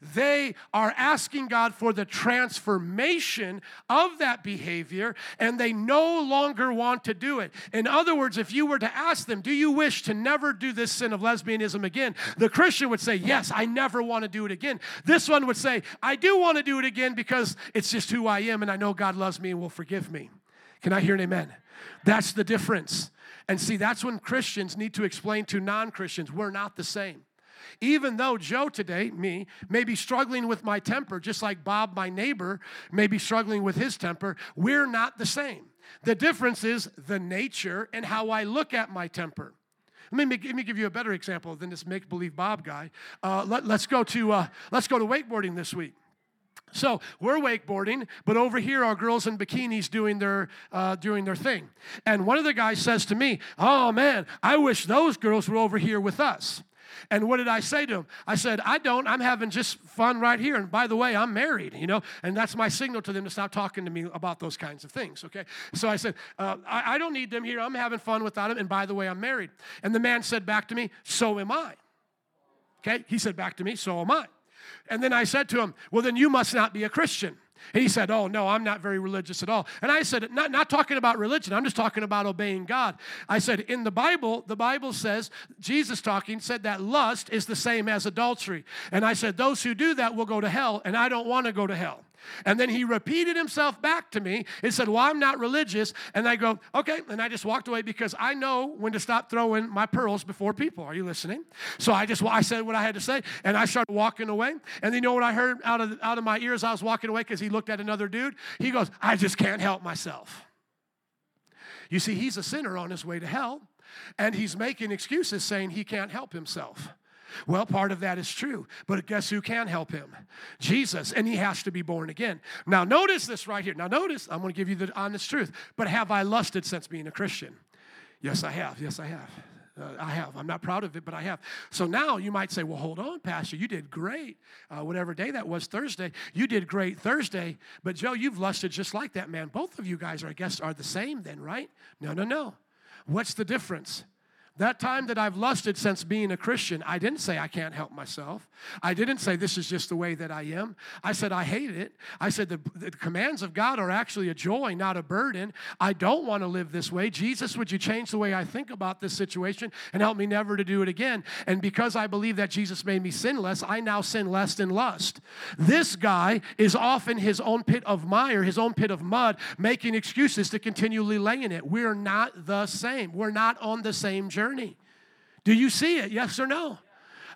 They are asking God for the transformation of that behavior and they no longer want to do it. In other words, if you were to ask them, Do you wish to never do this sin of lesbianism again? The Christian would say, Yes, I never want to do it again. This one would say, I do want to do it again because it's just who I am and I know God loves me and will forgive me. Can I hear an amen? That's the difference. And see, that's when Christians need to explain to non Christians, we're not the same. Even though Joe today, me, may be struggling with my temper, just like Bob, my neighbor, may be struggling with his temper, we're not the same. The difference is the nature and how I look at my temper. Let me, make, let me give you a better example than this make believe Bob guy. Uh, let, us go to uh, let's go to wakeboarding this week. So we're wakeboarding, but over here are girls in bikinis doing their uh, doing their thing. And one of the guys says to me, "Oh man, I wish those girls were over here with us." And what did I say to him? I said, I don't. I'm having just fun right here. And by the way, I'm married, you know, and that's my signal to them to stop talking to me about those kinds of things, okay? So I said, uh, I, I don't need them here. I'm having fun without them. And by the way, I'm married. And the man said back to me, So am I. Okay? He said back to me, So am I. And then I said to him, Well, then you must not be a Christian. He said, Oh, no, I'm not very religious at all. And I said, not, not talking about religion, I'm just talking about obeying God. I said, In the Bible, the Bible says, Jesus talking said that lust is the same as adultery. And I said, Those who do that will go to hell, and I don't want to go to hell. And then he repeated himself back to me and said, Well, I'm not religious. And I go, Okay. And I just walked away because I know when to stop throwing my pearls before people. Are you listening? So I just, I said what I had to say and I started walking away. And you know what I heard out of, out of my ears? I was walking away because he looked at another dude. He goes, I just can't help myself. You see, he's a sinner on his way to hell and he's making excuses saying he can't help himself. Well, part of that is true, but guess who can help him? Jesus, and he has to be born again. Now, notice this right here. Now, notice, I'm going to give you the honest truth, but have I lusted since being a Christian? Yes, I have. Yes, I have. Uh, I have. I'm not proud of it, but I have. So now you might say, well, hold on, Pastor. You did great. Uh, whatever day that was, Thursday. You did great Thursday. But Joe, you've lusted just like that man. Both of you guys, are, I guess, are the same then, right? No, no, no. What's the difference? That time that I've lusted since being a Christian, I didn't say I can't help myself. I didn't say this is just the way that I am. I said I hate it. I said the, the commands of God are actually a joy, not a burden. I don't want to live this way. Jesus, would you change the way I think about this situation and help me never to do it again? And because I believe that Jesus made me sinless, I now sin less in lust. This guy is off in his own pit of mire, his own pit of mud, making excuses to continually lay in it. We're not the same. We're not on the same journey journey. Do you see it? Yes or no?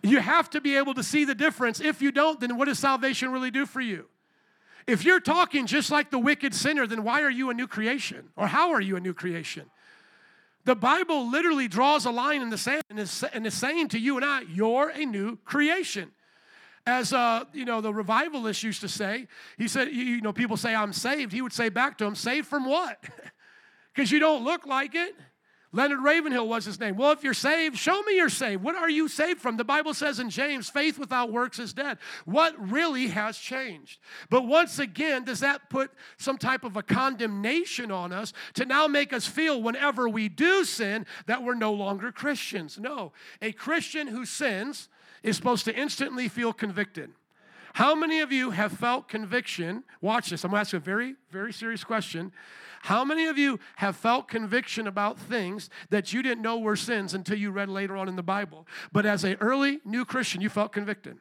You have to be able to see the difference. If you don't, then what does salvation really do for you? If you're talking just like the wicked sinner, then why are you a new creation? Or how are you a new creation? The Bible literally draws a line in the sand and is, and is saying to you and I, you're a new creation. As uh, you know, the revivalist used to say, he said, you know, people say, I'm saved. He would say back to them, saved from what? Because you don't look like it. Leonard Ravenhill was his name. Well, if you're saved, show me you're saved. What are you saved from? The Bible says in James, faith without works is dead. What really has changed? But once again, does that put some type of a condemnation on us to now make us feel whenever we do sin that we're no longer Christians? No. A Christian who sins is supposed to instantly feel convicted. How many of you have felt conviction? Watch this. I'm going to ask a very, very serious question. How many of you have felt conviction about things that you didn't know were sins until you read later on in the Bible? But as an early new Christian, you felt convicted.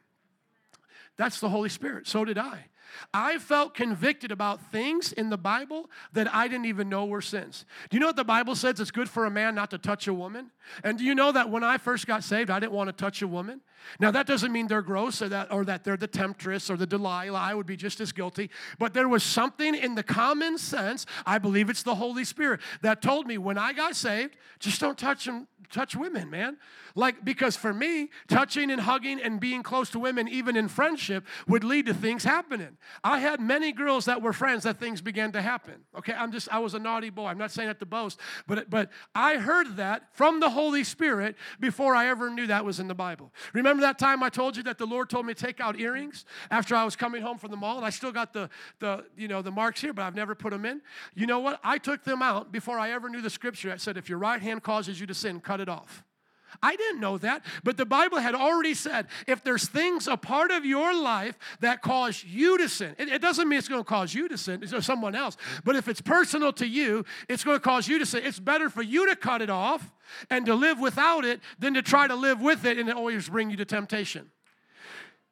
That's the Holy Spirit. So did I. I felt convicted about things in the Bible that I didn't even know were sins. Do you know what the Bible says? It's good for a man not to touch a woman. And do you know that when I first got saved, I didn't want to touch a woman? Now that doesn't mean they're gross or that or that they're the temptress or the Delilah. I would be just as guilty. But there was something in the common sense, I believe it's the Holy Spirit, that told me when I got saved, just don't touch them, touch women, man. Like, because for me, touching and hugging and being close to women, even in friendship, would lead to things happening. I had many girls that were friends that things began to happen. Okay, I'm just, I was a naughty boy. I'm not saying that to boast, but, but I heard that from the Holy Spirit before I ever knew that was in the Bible. Remember that time I told you that the Lord told me to take out earrings after I was coming home from the mall, and I still got the, the, you know, the marks here, but I've never put them in. You know what? I took them out before I ever knew the scripture that said, if your right hand causes you to sin, cut it off. I didn't know that, but the Bible had already said if there's things a part of your life that cause you to sin, it, it doesn't mean it's going to cause you to sin, it's someone else, but if it's personal to you, it's going to cause you to sin. It's better for you to cut it off and to live without it than to try to live with it and it always bring you to temptation.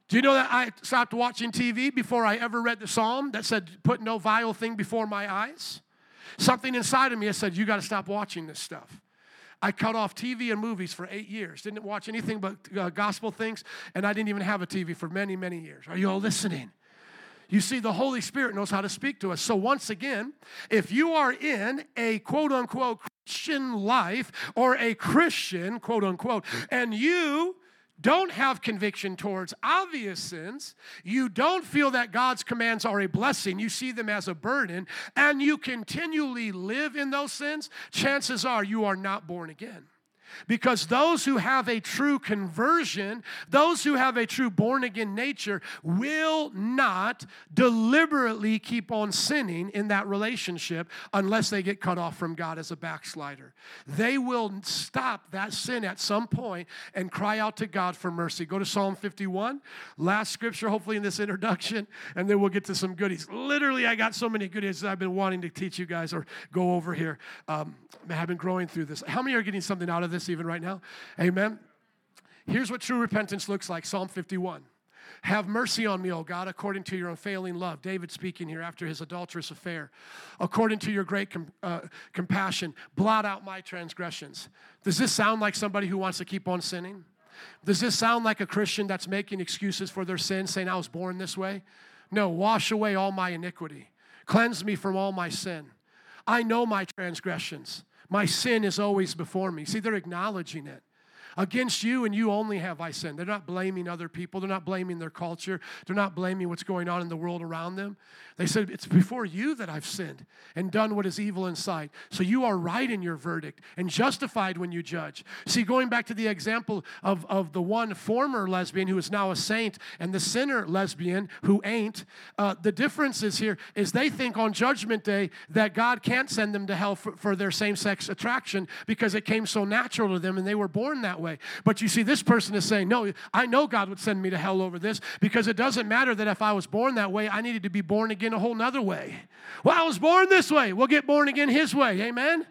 Do you know that I stopped watching TV before I ever read the psalm that said, Put no vile thing before my eyes? Something inside of me said, You got to stop watching this stuff. I cut off TV and movies for eight years. Didn't watch anything but uh, gospel things, and I didn't even have a TV for many, many years. Are you all listening? You see, the Holy Spirit knows how to speak to us. So, once again, if you are in a quote unquote Christian life or a Christian, quote unquote, and you don't have conviction towards obvious sins, you don't feel that God's commands are a blessing, you see them as a burden, and you continually live in those sins, chances are you are not born again. Because those who have a true conversion, those who have a true born again nature, will not deliberately keep on sinning in that relationship unless they get cut off from God as a backslider. They will stop that sin at some point and cry out to God for mercy. Go to Psalm 51, last scripture, hopefully, in this introduction, and then we'll get to some goodies. Literally, I got so many goodies that I've been wanting to teach you guys or go over here. Um, I've been growing through this. How many are getting something out of this? Even right now? Amen. Here's what true repentance looks like Psalm 51. Have mercy on me, O God, according to your unfailing love. David speaking here after his adulterous affair. According to your great com- uh, compassion, blot out my transgressions. Does this sound like somebody who wants to keep on sinning? Does this sound like a Christian that's making excuses for their sin, saying, I was born this way? No, wash away all my iniquity. Cleanse me from all my sin. I know my transgressions. My sin is always before me. See, they're acknowledging it. Against you and you only have I sinned. They're not blaming other people. They're not blaming their culture. They're not blaming what's going on in the world around them. They said, It's before you that I've sinned and done what is evil in sight. So you are right in your verdict and justified when you judge. See, going back to the example of, of the one former lesbian who is now a saint and the sinner lesbian who ain't, uh, the difference is here is they think on Judgment Day that God can't send them to hell for, for their same sex attraction because it came so natural to them and they were born that way way. But you see, this person is saying, No, I know God would send me to hell over this because it doesn't matter that if I was born that way, I needed to be born again a whole nother way. Well, I was born this way. We'll get born again His way. Amen?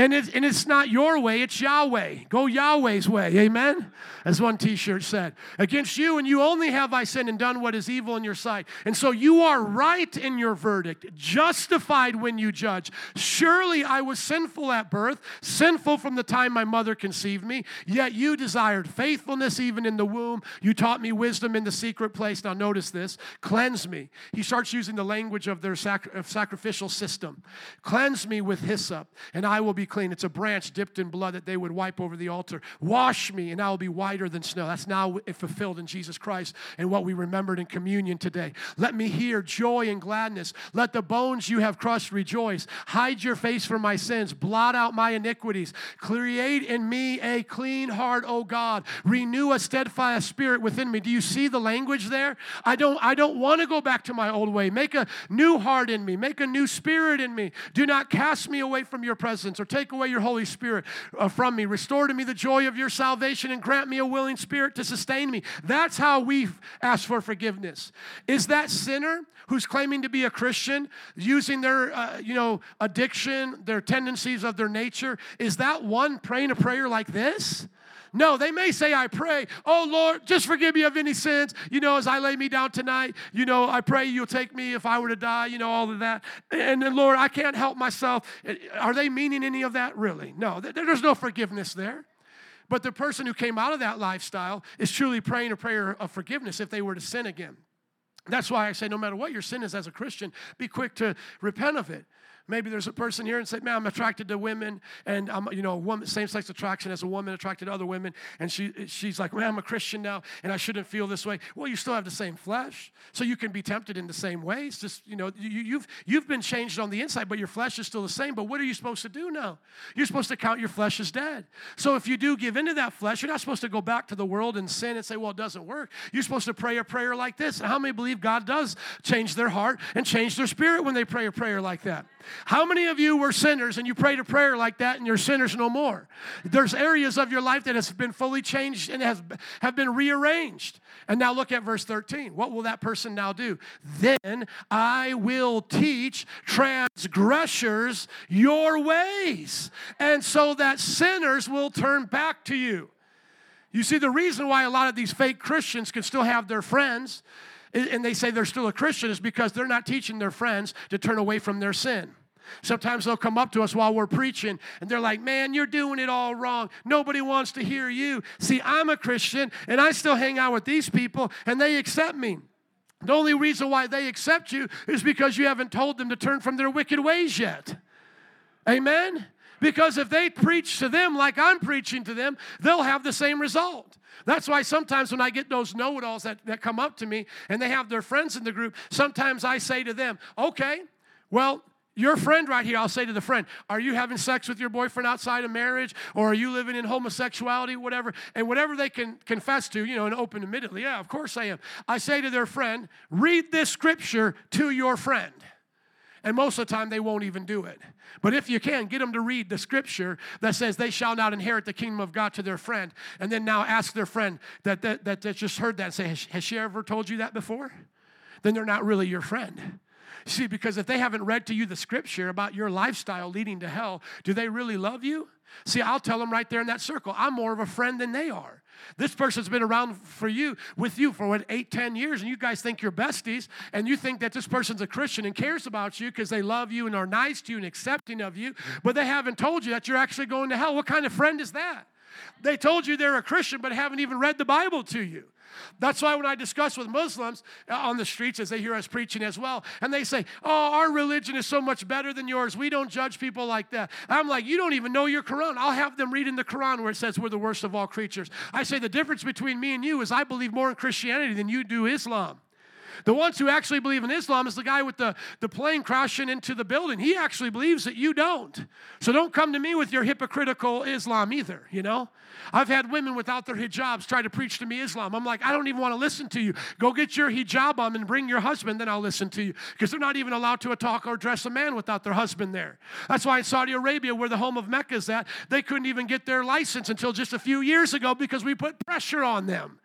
And it's, and it's not your way, it's Yahweh. Go Yahweh's way. Amen? As one t shirt said. Against you, and you only have I sinned and done what is evil in your sight. And so you are right in your verdict, justified when you judge. Surely I was sinful at birth, sinful from the time my mother conceived me, yet you desired faithfulness even in the womb. You taught me wisdom in the secret place. Now, notice this cleanse me. He starts using the language of their sac- sacrificial system. Cleanse me with hyssop, and I will be clean. It's a branch dipped in blood that they would wipe over the altar. Wash me, and I will be whiter than snow. That's now fulfilled in Jesus Christ and what we remembered in communion today. Let me hear joy and gladness. Let the bones you have crushed rejoice. Hide your face from my sins. Blot out my iniquities. Create in me a clean heart, O God. Renew a steadfast spirit within me. Do you see the language there? I don't, I don't want to go back to my old way. Make a new heart in me. Make a new spirit in me. Do not cast me away from your presence or take take away your Holy Spirit uh, from me. Restore to me the joy of your salvation and grant me a willing spirit to sustain me. That's how we ask for forgiveness. Is that sinner who's claiming to be a Christian using their, uh, you know, addiction, their tendencies of their nature, is that one praying a prayer like this? No, they may say, I pray, oh Lord, just forgive me of any sins. You know, as I lay me down tonight, you know, I pray you'll take me if I were to die, you know, all of that. And then, Lord, I can't help myself. Are they meaning any of that? Really? No, there's no forgiveness there. But the person who came out of that lifestyle is truly praying a prayer of forgiveness if they were to sin again. That's why I say, no matter what your sin is as a Christian, be quick to repent of it. Maybe there's a person here and say, "Man, I'm attracted to women, and I'm, you know, woman, same-sex attraction as a woman attracted to other women." And she, she's like, "Man, I'm a Christian now, and I shouldn't feel this way." Well, you still have the same flesh, so you can be tempted in the same ways. Just, you know, you, you've you've been changed on the inside, but your flesh is still the same. But what are you supposed to do now? You're supposed to count your flesh as dead. So if you do give into that flesh, you're not supposed to go back to the world and sin and say, "Well, it doesn't work." You're supposed to pray a prayer like this. And how many believe God does change their heart and change their spirit when they pray a prayer like that? How many of you were sinners and you prayed a prayer like that and you're sinners no more? There's areas of your life that has been fully changed and has, have been rearranged. And now look at verse 13. What will that person now do? Then I will teach transgressors your ways, and so that sinners will turn back to you. You see, the reason why a lot of these fake Christians can still have their friends and they say they're still a Christian is because they're not teaching their friends to turn away from their sin. Sometimes they'll come up to us while we're preaching and they're like, Man, you're doing it all wrong. Nobody wants to hear you. See, I'm a Christian and I still hang out with these people and they accept me. The only reason why they accept you is because you haven't told them to turn from their wicked ways yet. Amen? Because if they preach to them like I'm preaching to them, they'll have the same result. That's why sometimes when I get those know it alls that, that come up to me and they have their friends in the group, sometimes I say to them, okay, well, your friend right here, I'll say to the friend, Are you having sex with your boyfriend outside of marriage? Or are you living in homosexuality, whatever? And whatever they can confess to, you know, and open admittedly, yeah, of course I am. I say to their friend, Read this scripture to your friend. And most of the time, they won't even do it. But if you can, get them to read the scripture that says they shall not inherit the kingdom of God to their friend. And then now ask their friend that, that, that, that just heard that and say, has, has she ever told you that before? Then they're not really your friend. See, because if they haven't read to you the scripture about your lifestyle leading to hell, do they really love you? See, I'll tell them right there in that circle, I'm more of a friend than they are. This person's been around for you, with you for what, eight, ten years, and you guys think you're besties, and you think that this person's a Christian and cares about you because they love you and are nice to you and accepting of you, but they haven't told you that you're actually going to hell. What kind of friend is that? They told you they're a Christian, but haven't even read the Bible to you. That's why when I discuss with Muslims uh, on the streets as they hear us preaching as well, and they say, Oh, our religion is so much better than yours. We don't judge people like that. I'm like, You don't even know your Quran. I'll have them read in the Quran where it says we're the worst of all creatures. I say the difference between me and you is I believe more in Christianity than you do Islam. The ones who actually believe in Islam is the guy with the, the plane crashing into the building. He actually believes that you don't. So don't come to me with your hypocritical Islam either, you know? I've had women without their hijabs try to preach to me Islam. I'm like, I don't even want to listen to you. Go get your hijab on and bring your husband, then I'll listen to you. Because they're not even allowed to talk or address a man without their husband there. That's why in Saudi Arabia, where the home of Mecca is at, they couldn't even get their license until just a few years ago because we put pressure on them.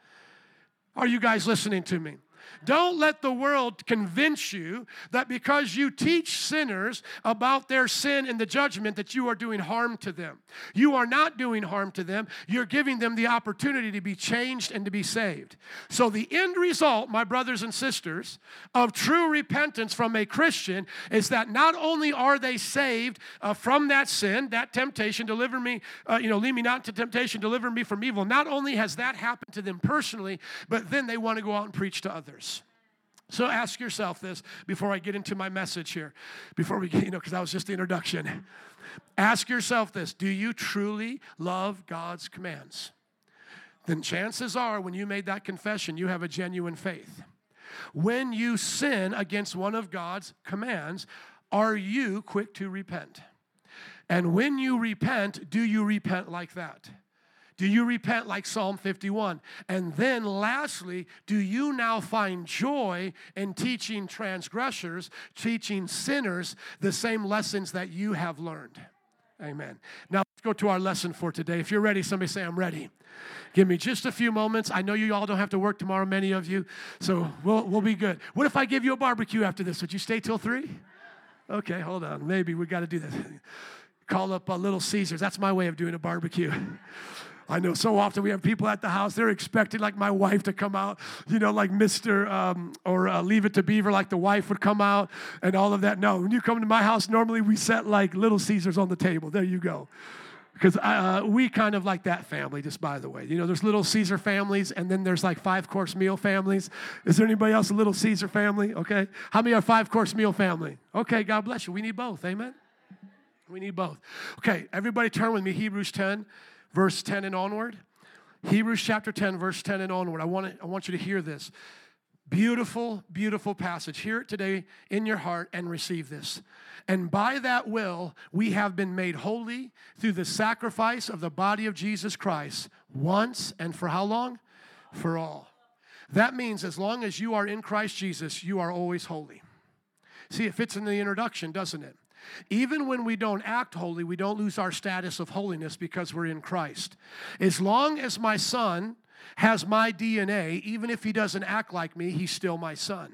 Are you guys listening to me? Don't let the world convince you that because you teach sinners about their sin and the judgment that you are doing harm to them. You are not doing harm to them. You're giving them the opportunity to be changed and to be saved. So the end result, my brothers and sisters, of true repentance from a Christian is that not only are they saved uh, from that sin, that temptation, deliver me, uh, you know, lead me not to temptation, deliver me from evil. Not only has that happened to them personally, but then they want to go out and preach to others. So ask yourself this before I get into my message here, before we get, you know, because that was just the introduction. Ask yourself this Do you truly love God's commands? Then chances are, when you made that confession, you have a genuine faith. When you sin against one of God's commands, are you quick to repent? And when you repent, do you repent like that? Do you repent like Psalm 51? And then, lastly, do you now find joy in teaching transgressors, teaching sinners the same lessons that you have learned? Amen. Now, let's go to our lesson for today. If you're ready, somebody say, I'm ready. Give me just a few moments. I know you all don't have to work tomorrow, many of you, so we'll, we'll be good. What if I give you a barbecue after this? Would you stay till three? Okay, hold on. Maybe we got to do that. Call up a Little Caesars. That's my way of doing a barbecue. I know so often we have people at the house, they're expecting like my wife to come out, you know, like Mr. Um, or uh, Leave It to Beaver, like the wife would come out and all of that. No, when you come to my house, normally we set like Little Caesars on the table. There you go. Because uh, we kind of like that family, just by the way. You know, there's little Caesar families, and then there's like five course meal families. Is there anybody else a little Caesar family? Okay. How many are five course meal family? Okay, God bless you. We need both. Amen. We need both. Okay, everybody turn with me, Hebrews 10 verse 10 and onward. Hebrews chapter 10, verse 10 and onward. I want, to, I want you to hear this. Beautiful, beautiful passage. Hear it today in your heart and receive this. And by that will, we have been made holy through the sacrifice of the body of Jesus Christ once and for how long? For all. That means as long as you are in Christ Jesus, you are always holy. See, it fits in the introduction, doesn't it? Even when we don't act holy, we don't lose our status of holiness because we're in Christ. As long as my son has my DNA, even if he doesn't act like me, he's still my son.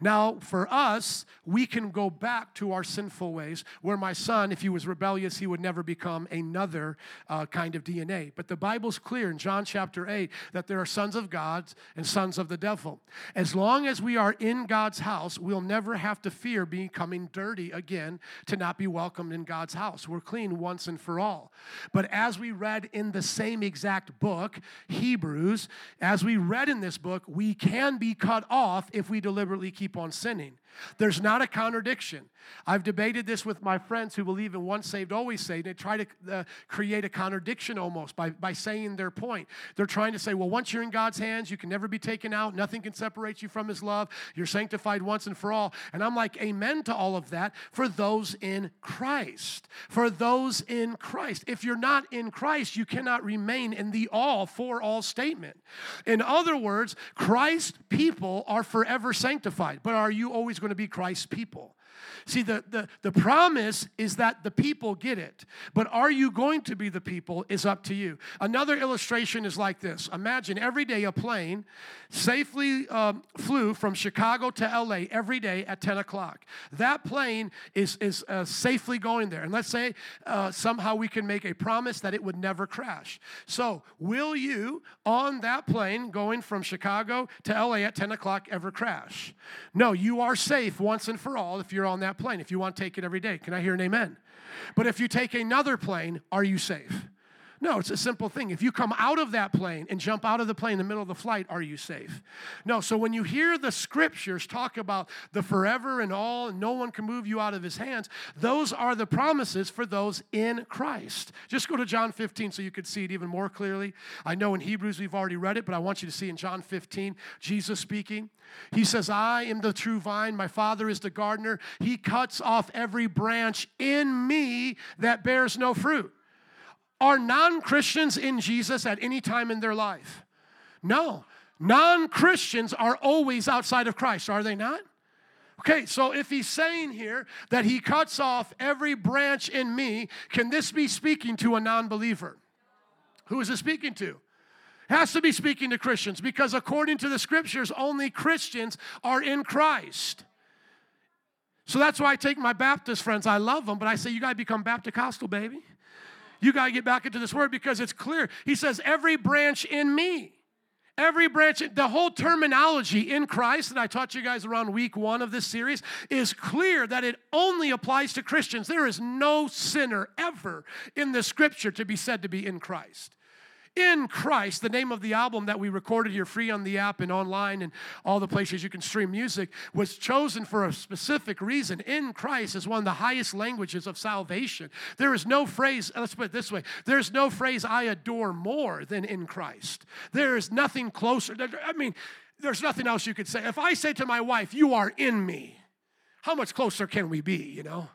Now, for us, we can go back to our sinful ways, where my son, if he was rebellious, he would never become another uh, kind of DNA. But the Bible's clear in John chapter 8 that there are sons of God and sons of the devil. As long as we are in God's house, we'll never have to fear becoming dirty again to not be welcomed in God's house. We're clean once and for all. But as we read in the same exact book, Hebrews, as we read in this book, we can be cut off if we deliberately keep on sinning. There's not a contradiction. I've debated this with my friends who believe in once saved, always saved. They try to uh, create a contradiction almost by, by saying their point. They're trying to say, well, once you're in God's hands, you can never be taken out. Nothing can separate you from His love. You're sanctified once and for all. And I'm like, amen to all of that for those in Christ. For those in Christ. If you're not in Christ, you cannot remain in the all for all statement. In other words, Christ people are forever sanctified. But are you always going to be Christ's people? See, the, the, the promise is that the people get it, but are you going to be the people is up to you. Another illustration is like this Imagine every day a plane safely um, flew from Chicago to LA every day at 10 o'clock. That plane is, is uh, safely going there. And let's say uh, somehow we can make a promise that it would never crash. So, will you on that plane going from Chicago to LA at 10 o'clock ever crash? No, you are safe once and for all if you're on that plane, if you want take it every day. Can I hear an amen? But if you take another plane, are you safe? No, it's a simple thing. If you come out of that plane and jump out of the plane in the middle of the flight, are you safe? No. So when you hear the scriptures talk about the forever and all, and no one can move you out of his hands, those are the promises for those in Christ. Just go to John 15 so you could see it even more clearly. I know in Hebrews we've already read it, but I want you to see in John 15, Jesus speaking. He says, I am the true vine, my Father is the gardener. He cuts off every branch in me that bears no fruit. Are non Christians in Jesus at any time in their life? No. Non Christians are always outside of Christ, are they not? Okay, so if he's saying here that he cuts off every branch in me, can this be speaking to a non believer? Who is it speaking to? Has to be speaking to Christians because according to the scriptures, only Christians are in Christ. So that's why I take my Baptist friends, I love them, but I say, you got to become Baptist baby. You got to get back into this word because it's clear. He says, every branch in me. Every branch, the whole terminology in Christ that I taught you guys around week one of this series is clear that it only applies to Christians. There is no sinner ever in the scripture to be said to be in Christ in Christ, the name of the album that we recorded here free on the app and online and all the places you can stream music, was chosen for a specific reason. In Christ is one of the highest languages of salvation. There is no phrase, let's put it this way there's no phrase I adore more than in Christ. There is nothing closer. I mean, there's nothing else you could say. If I say to my wife, You are in me, how much closer can we be, you know?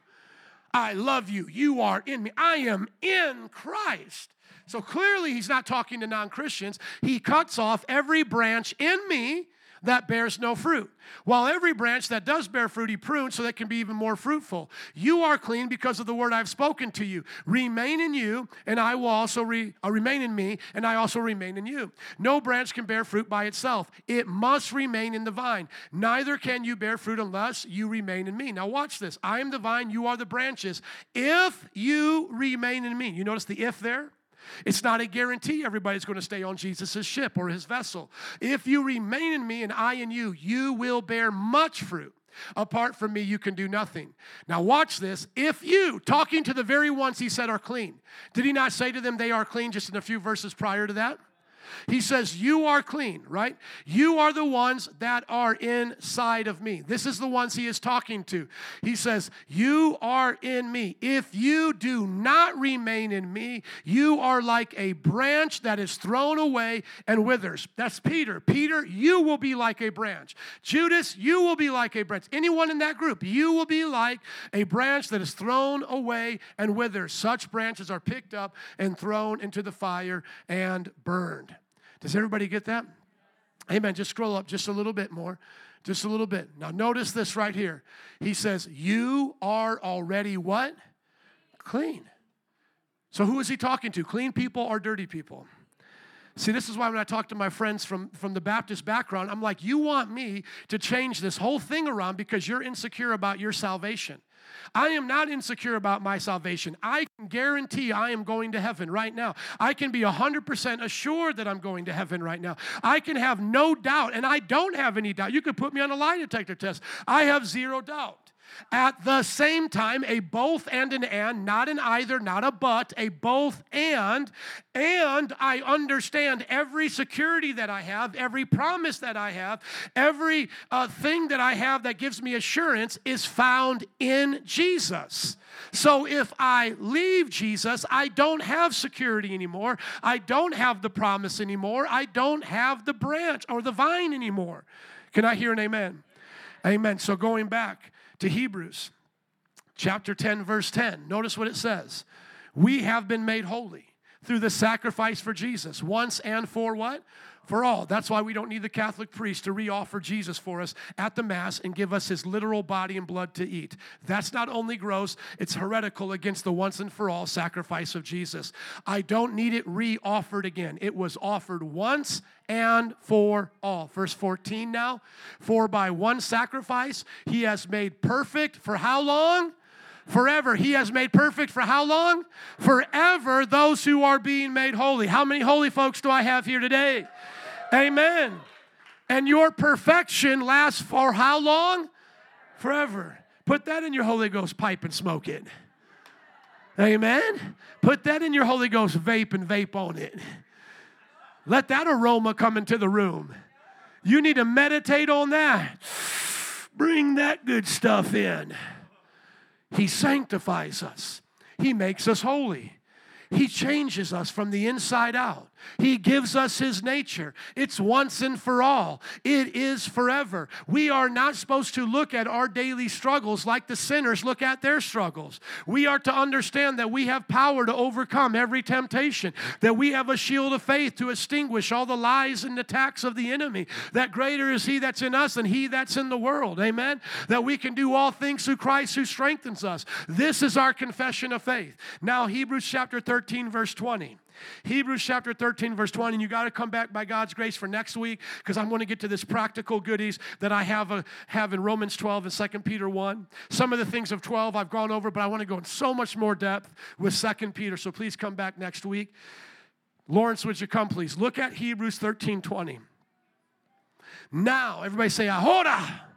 I love you. You are in me. I am in Christ. So clearly, he's not talking to non Christians. He cuts off every branch in me that bears no fruit. While every branch that does bear fruit, he prunes so that can be even more fruitful. You are clean because of the word I've spoken to you. Remain in you, and I will also re, uh, remain in me, and I also remain in you. No branch can bear fruit by itself, it must remain in the vine. Neither can you bear fruit unless you remain in me. Now, watch this. I am the vine, you are the branches. If you remain in me, you notice the if there? It's not a guarantee everybody's going to stay on Jesus' ship or his vessel. If you remain in me and I in you, you will bear much fruit. Apart from me, you can do nothing. Now, watch this. If you, talking to the very ones he said are clean, did he not say to them they are clean just in a few verses prior to that? He says, You are clean, right? You are the ones that are inside of me. This is the ones he is talking to. He says, You are in me. If you do not remain in me, you are like a branch that is thrown away and withers. That's Peter. Peter, you will be like a branch. Judas, you will be like a branch. Anyone in that group, you will be like a branch that is thrown away and withers. Such branches are picked up and thrown into the fire and burned. Does everybody get that? Amen. Just scroll up just a little bit more. Just a little bit. Now, notice this right here. He says, You are already what? Clean. So, who is he talking to? Clean people or dirty people? See, this is why when I talk to my friends from, from the Baptist background, I'm like, you want me to change this whole thing around because you're insecure about your salvation. I am not insecure about my salvation. I can guarantee I am going to heaven right now. I can be 100% assured that I'm going to heaven right now. I can have no doubt, and I don't have any doubt. You could put me on a lie detector test. I have zero doubt. At the same time, a both and an and, not an either, not a but, a both and. And I understand every security that I have, every promise that I have, every uh, thing that I have that gives me assurance is found in Jesus. So if I leave Jesus, I don't have security anymore. I don't have the promise anymore. I don't have the branch or the vine anymore. Can I hear an amen? Amen. So going back to Hebrews chapter 10, verse 10, notice what it says. We have been made holy through the sacrifice for Jesus once and for what? For all. That's why we don't need the Catholic priest to reoffer Jesus for us at the Mass and give us his literal body and blood to eat. That's not only gross, it's heretical against the once and for all sacrifice of Jesus. I don't need it reoffered again. It was offered once and for all. Verse 14 now. For by one sacrifice he has made perfect for how long? Forever. He has made perfect for how long? Forever those who are being made holy. How many holy folks do I have here today? Amen. And your perfection lasts for how long? Forever. Put that in your Holy Ghost pipe and smoke it. Amen. Put that in your Holy Ghost vape and vape on it. Let that aroma come into the room. You need to meditate on that. Bring that good stuff in. He sanctifies us, He makes us holy. He changes us from the inside out. He gives us His nature. It's once and for all, it is forever. We are not supposed to look at our daily struggles like the sinners look at their struggles. We are to understand that we have power to overcome every temptation, that we have a shield of faith to extinguish all the lies and attacks of the enemy, that greater is He that's in us than He that's in the world. Amen. That we can do all things through Christ who strengthens us. This is our confession of faith. Now, Hebrews chapter 13, verse 20. Hebrews chapter 13, verse 20. And you got to come back by God's grace for next week because I'm going to get to this practical goodies that I have, a, uh, have in Romans 12 and 2 Peter 1. Some of the things of 12 I've gone over, but I want to go in so much more depth with 2 Peter. So please come back next week. Lawrence, would you come, please? Look at Hebrews 13, 20. Now, everybody say, Ahoda.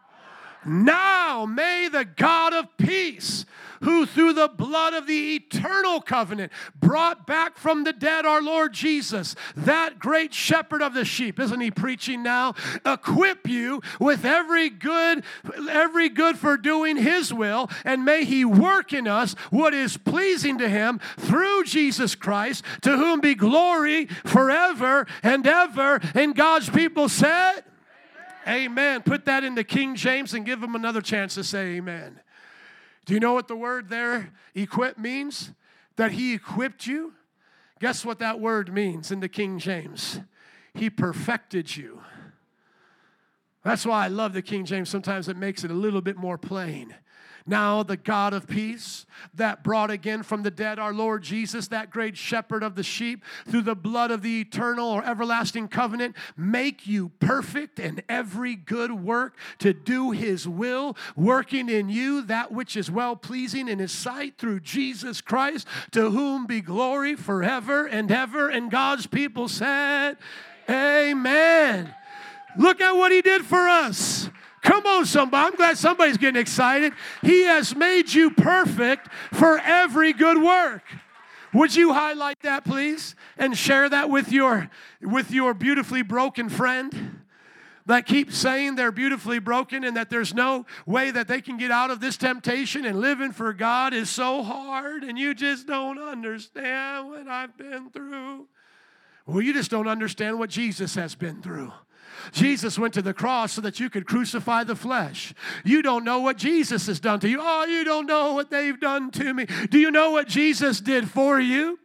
Now may the God of peace, who through the blood of the eternal covenant brought back from the dead our Lord Jesus, that great shepherd of the sheep, isn't he preaching now? Equip you with every good, every good for doing his will, and may he work in us what is pleasing to him through Jesus Christ, to whom be glory forever and ever. And God's people said, Amen. Put that in the King James and give them another chance to say amen. Do you know what the word there, equip, means? That he equipped you? Guess what that word means in the King James? He perfected you. That's why I love the King James. Sometimes it makes it a little bit more plain. Now, the God of peace that brought again from the dead our Lord Jesus, that great shepherd of the sheep, through the blood of the eternal or everlasting covenant, make you perfect in every good work to do his will, working in you that which is well pleasing in his sight through Jesus Christ, to whom be glory forever and ever. And God's people said, Amen. Look at what he did for us. Come on, somebody. I'm glad somebody's getting excited. He has made you perfect for every good work. Would you highlight that, please, and share that with your with your beautifully broken friend? that keep saying they're beautifully broken and that there's no way that they can get out of this temptation and living for God is so hard and you just don't understand what I've been through. Well, you just don't understand what Jesus has been through. Jesus went to the cross so that you could crucify the flesh. You don't know what Jesus has done to you. Oh, you don't know what they've done to me. Do you know what Jesus did for you?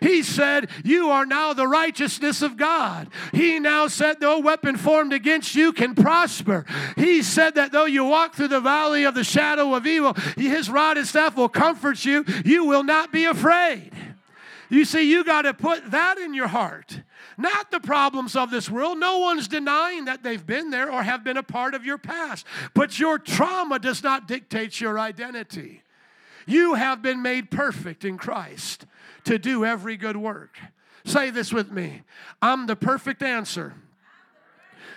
He said, You are now the righteousness of God. He now said, No weapon formed against you can prosper. He said that though you walk through the valley of the shadow of evil, his rod and staff will comfort you. You will not be afraid. You see, you got to put that in your heart not the problems of this world. No one's denying that they've been there or have been a part of your past. But your trauma does not dictate your identity. You have been made perfect in Christ to do every good work. Say this with me I'm the perfect answer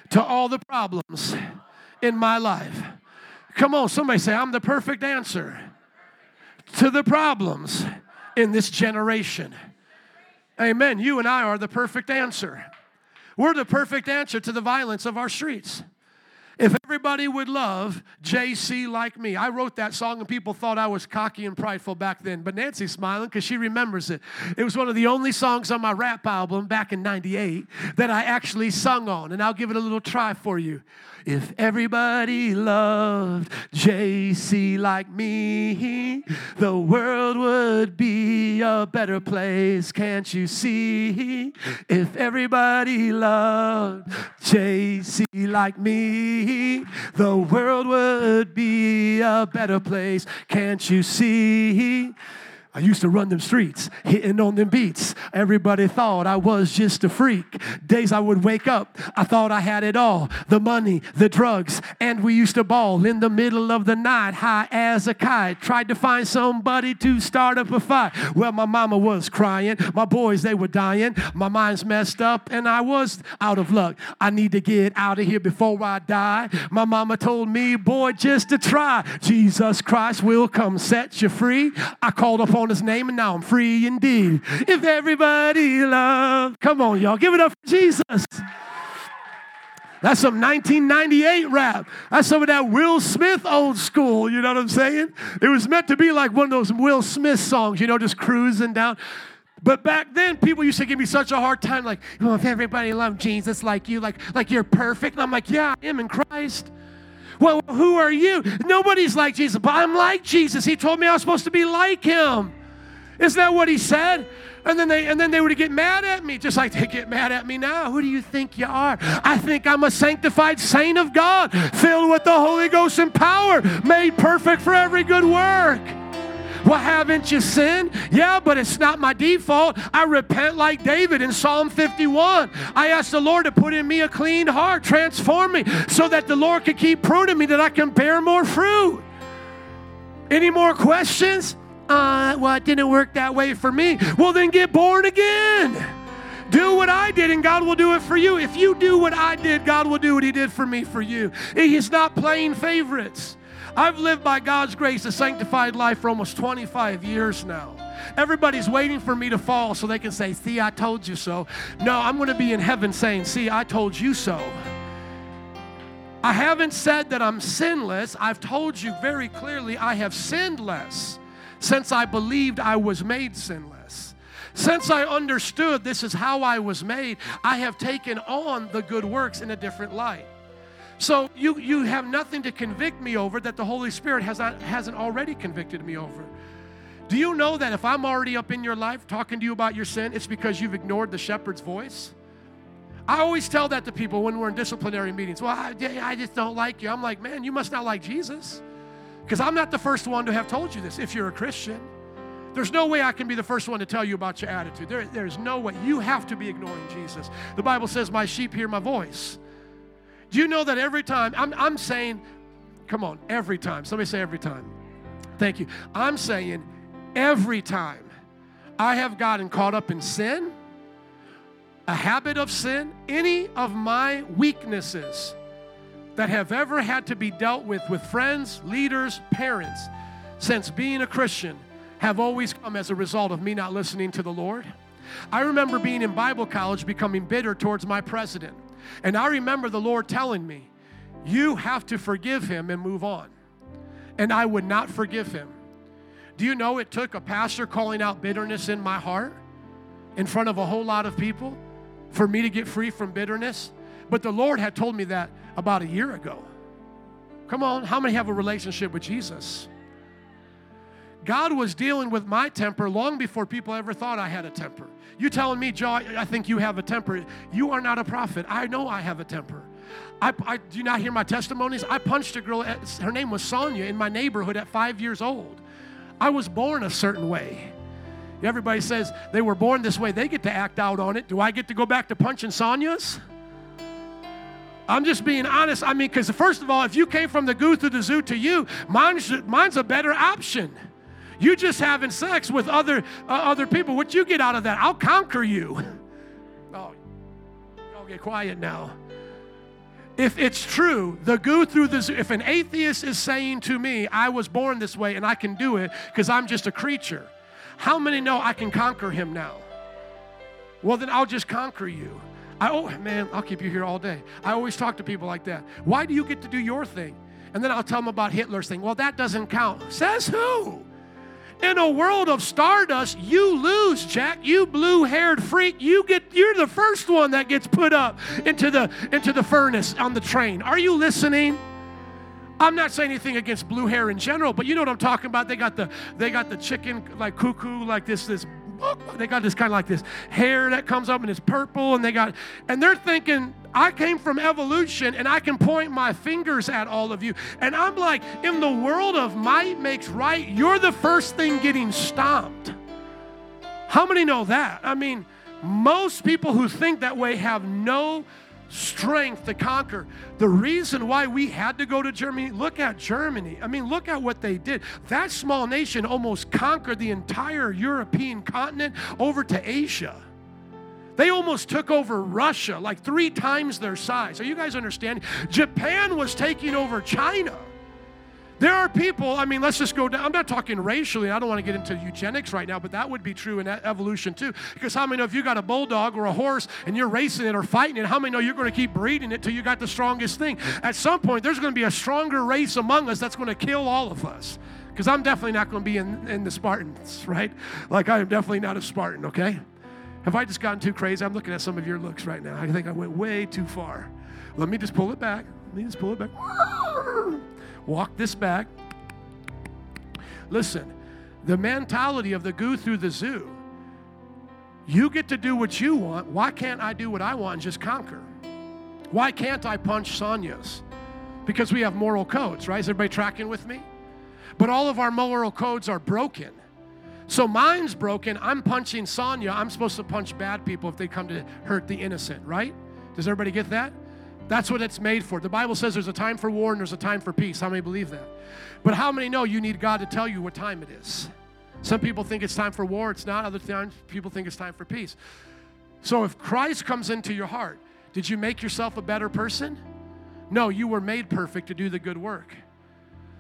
to all the problems in my life. Come on, somebody say, I'm the perfect answer to the problems in this generation. Amen. You and I are the perfect answer. We're the perfect answer to the violence of our streets. If everybody would love JC like me, I wrote that song and people thought I was cocky and prideful back then. But Nancy's smiling because she remembers it. It was one of the only songs on my rap album back in 98 that I actually sung on. And I'll give it a little try for you. If everybody loved JC like me, the world would be a better place, can't you see? If everybody loved JC like me, the world would be a better place, can't you see? I used to run them streets, hitting on them beats. Everybody thought I was just a freak. Days I would wake up, I thought I had it all the money, the drugs, and we used to ball in the middle of the night, high as a kite. Tried to find somebody to start up a fight. Well, my mama was crying, my boys, they were dying. My mind's messed up, and I was out of luck. I need to get out of here before I die. My mama told me, boy, just to try. Jesus Christ will come set you free. I called upon on his name, and now I'm free indeed. If everybody loved, come on, y'all, give it up for Jesus. That's some 1998 rap. That's some of that Will Smith old school, you know what I'm saying? It was meant to be like one of those Will Smith songs, you know, just cruising down. But back then, people used to give me such a hard time, like, well, if everybody loved Jesus like you, like, like you're perfect. And I'm like, yeah, I am in Christ. Well, who are you? Nobody's like Jesus, but I'm like Jesus. He told me I was supposed to be like him. Isn't that what he said? And then they and then they would get mad at me, just like they get mad at me now. Who do you think you are? I think I'm a sanctified saint of God, filled with the Holy Ghost and power, made perfect for every good work. Well, haven't you sinned? Yeah, but it's not my default. I repent like David in Psalm 51. I ask the Lord to put in me a clean heart, transform me, so that the Lord can keep pruning me, that I can bear more fruit. Any more questions? Uh, well, it didn't work that way for me. Well, then get born again. Do what I did, and God will do it for you. If you do what I did, God will do what He did for me for you. He's not playing favorites. I've lived by God's grace a sanctified life for almost 25 years now. Everybody's waiting for me to fall so they can say, See, I told you so. No, I'm going to be in heaven saying, See, I told you so. I haven't said that I'm sinless. I've told you very clearly I have sinned less since I believed I was made sinless. Since I understood this is how I was made, I have taken on the good works in a different light. So you, you have nothing to convict me over that the Holy Spirit has not, hasn't already convicted me over. Do you know that if I'm already up in your life talking to you about your sin, it's because you've ignored the shepherd's voice? I always tell that to people when we're in disciplinary meetings. Well, I, I just don't like you. I'm like, man, you must not like Jesus. Because I'm not the first one to have told you this if you're a Christian. There's no way I can be the first one to tell you about your attitude. There, there's no way. You have to be ignoring Jesus. The Bible says, My sheep hear my voice. Do you know that every time, I'm, I'm saying, come on, every time. Somebody say every time. Thank you. I'm saying every time I have gotten caught up in sin, a habit of sin, any of my weaknesses, that have ever had to be dealt with with friends, leaders, parents since being a Christian have always come as a result of me not listening to the Lord. I remember being in Bible college becoming bitter towards my president. And I remember the Lord telling me, You have to forgive him and move on. And I would not forgive him. Do you know it took a pastor calling out bitterness in my heart in front of a whole lot of people for me to get free from bitterness? But the Lord had told me that about a year ago. Come on, how many have a relationship with Jesus? God was dealing with my temper long before people ever thought I had a temper. You telling me, Joe, I think you have a temper. You are not a prophet. I know I have a temper. I, I do not hear my testimonies? I punched a girl, her name was Sonia, in my neighborhood at five years old. I was born a certain way. Everybody says they were born this way, they get to act out on it. Do I get to go back to punching Sonias? I'm just being honest. I mean, because first of all, if you came from the goo to the zoo to you, mine's, mine's a better option. You just having sex with other uh, other people. What you get out of that? I'll conquer you. Oh, don't get quiet now. if it's true, the goo through the zoo, if an atheist is saying to me, I was born this way and I can do it because I'm just a creature, how many know I can conquer him now? Well, then I'll just conquer you. I, oh, man, I'll keep you here all day. I always talk to people like that. Why do you get to do your thing? And then I'll tell them about Hitler's thing. Well, that doesn't count. Says who? In a world of stardust, you lose, Jack. You blue-haired freak. You get you're the first one that gets put up into the into the furnace on the train. Are you listening? I'm not saying anything against blue hair in general, but you know what I'm talking about. They got the they got the chicken like cuckoo like this this they got this kind of like this hair that comes up and it's purple and they got and they're thinking i came from evolution and i can point my fingers at all of you. And i'm like in the world of might makes right you're the first thing getting stomped. How many know that? I mean most people who think that way have no strength to conquer. The reason why we had to go to Germany, look at Germany. I mean, look at what they did. That small nation almost conquered the entire European continent over to Asia. They almost took over Russia, like three times their size. Are you guys understanding? Japan was taking over China. There are people, I mean, let's just go down. I'm not talking racially. I don't want to get into eugenics right now, but that would be true in evolution too. Because how many know if you got a bulldog or a horse and you're racing it or fighting it, how many know you're going to keep breeding it till you got the strongest thing? At some point, there's going to be a stronger race among us that's going to kill all of us. Because I'm definitely not going to be in, in the Spartans, right? Like, I am definitely not a Spartan, okay? Have I just gotten too crazy? I'm looking at some of your looks right now. I think I went way too far. Let me just pull it back. Let me just pull it back. Walk this back. Listen, the mentality of the goo through the zoo. You get to do what you want. Why can't I do what I want and just conquer? Why can't I punch Sonia's? Because we have moral codes, right? Is everybody tracking with me? But all of our moral codes are broken. So mine's broken. I'm punching Sonia. I'm supposed to punch bad people if they come to hurt the innocent, right? Does everybody get that? That's what it's made for. The Bible says there's a time for war and there's a time for peace. How many believe that? But how many know you need God to tell you what time it is? Some people think it's time for war, it's not. Other times, people think it's time for peace. So if Christ comes into your heart, did you make yourself a better person? No, you were made perfect to do the good work.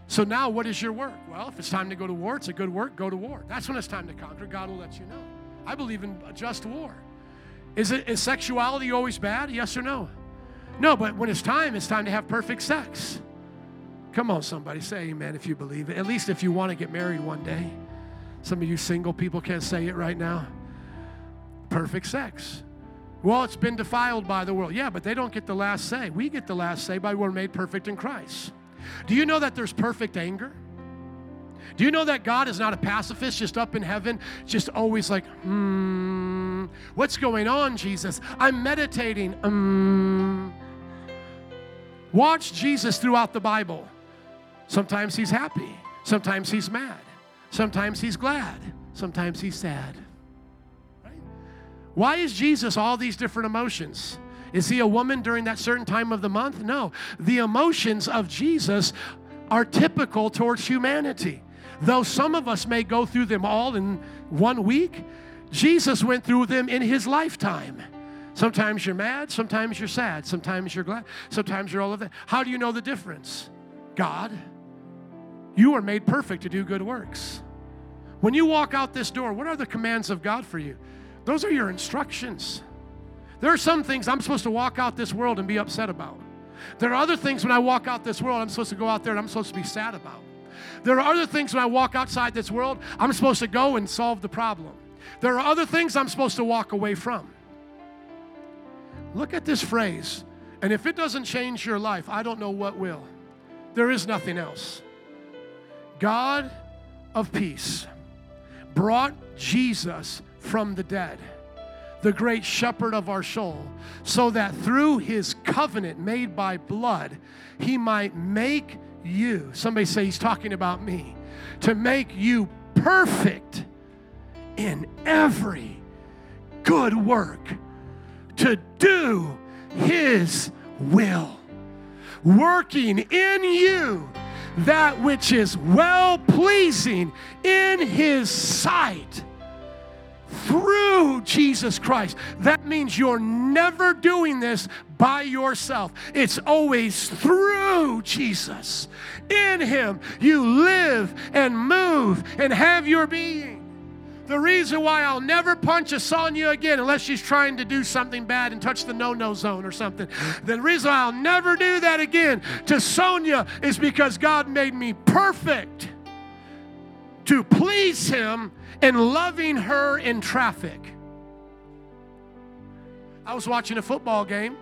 So now, what is your work? Well, if it's time to go to war, it's a good work, go to war. That's when it's time to conquer. God will let you know. I believe in a just war. Is, it, is sexuality always bad? Yes or no? No, but when it's time, it's time to have perfect sex. Come on, somebody, say amen if you believe it. At least if you want to get married one day. Some of you single people can't say it right now. Perfect sex. Well, it's been defiled by the world. Yeah, but they don't get the last say. We get the last say by we're made perfect in Christ. Do you know that there's perfect anger? Do you know that God is not a pacifist just up in heaven, just always like, hmm, what's going on, Jesus? I'm meditating. Hmm. Watch Jesus throughout the Bible. Sometimes he's happy, sometimes he's mad, sometimes he's glad, sometimes he's sad. Why is Jesus all these different emotions? Is he a woman during that certain time of the month? No. The emotions of Jesus are typical towards humanity. Though some of us may go through them all in one week, Jesus went through them in his lifetime. Sometimes you're mad, sometimes you're sad, sometimes you're glad, sometimes you're all of that. How do you know the difference? God. You are made perfect to do good works. When you walk out this door, what are the commands of God for you? Those are your instructions. There are some things I'm supposed to walk out this world and be upset about. There are other things when I walk out this world I'm supposed to go out there and I'm supposed to be sad about. There are other things when I walk outside this world I'm supposed to go and solve the problem. There are other things I'm supposed to walk away from. Look at this phrase, and if it doesn't change your life, I don't know what will. There is nothing else. God of peace brought Jesus from the dead, the great shepherd of our soul, so that through his covenant made by blood, he might make you, somebody say he's talking about me, to make you perfect in every good work to do His will, working in you that which is well pleasing in His sight through Jesus Christ. That means you're never doing this by yourself. It's always through Jesus. In Him, you live and move and have your being. The reason why I'll never punch a Sonia again unless she's trying to do something bad and touch the no no zone or something. The reason I'll never do that again to Sonia is because God made me perfect to please Him in loving her in traffic. I was watching a football game.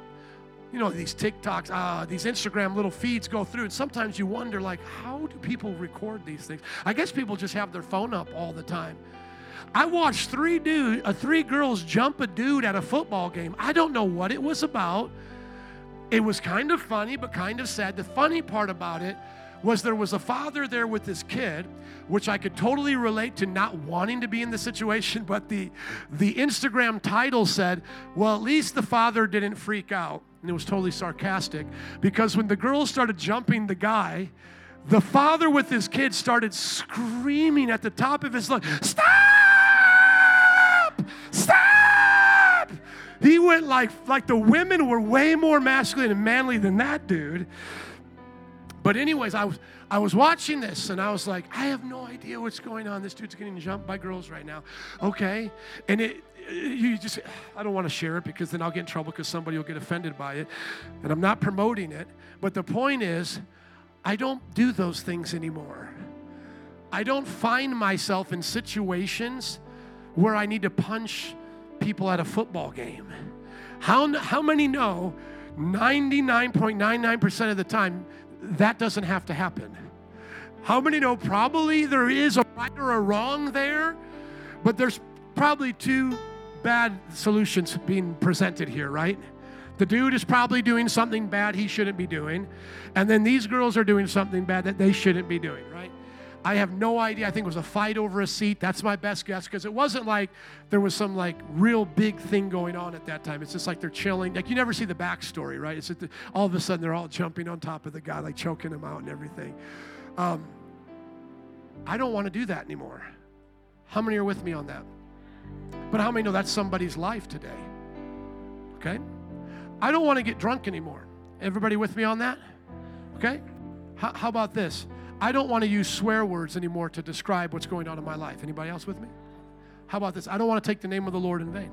You know, these TikToks, uh, these Instagram little feeds go through, and sometimes you wonder, like, how do people record these things? I guess people just have their phone up all the time. I watched three dude, uh, three girls jump a dude at a football game. I don't know what it was about. It was kind of funny, but kind of sad. The funny part about it was there was a father there with his kid, which I could totally relate to not wanting to be in the situation, but the the Instagram title said, "Well, at least the father didn't freak out." And it was totally sarcastic because when the girls started jumping the guy, the father with his kid started screaming at the top of his lungs, "Stop! He went like like the women were way more masculine and manly than that dude. But anyways, I was I was watching this and I was like, I have no idea what's going on. This dude's getting jumped by girls right now. Okay, and it you just I don't want to share it because then I'll get in trouble because somebody will get offended by it, and I'm not promoting it. But the point is, I don't do those things anymore. I don't find myself in situations where I need to punch people at a football game. How, how many know 99.99% of the time that doesn't have to happen. How many know probably there is a right or a wrong there, but there's probably two bad solutions being presented here, right? The dude is probably doing something bad he shouldn't be doing, and then these girls are doing something bad that they shouldn't be doing, right? I have no idea. I think it was a fight over a seat. That's my best guess because it wasn't like there was some like real big thing going on at that time. It's just like they're chilling. Like you never see the backstory, right? It's all of a sudden they're all jumping on top of the guy, like choking him out and everything. Um, I don't want to do that anymore. How many are with me on that? But how many know that's somebody's life today? Okay? I don't want to get drunk anymore. Everybody with me on that? Okay? How about this? I don't want to use swear words anymore to describe what's going on in my life. Anybody else with me? How about this? I don't want to take the name of the Lord in vain.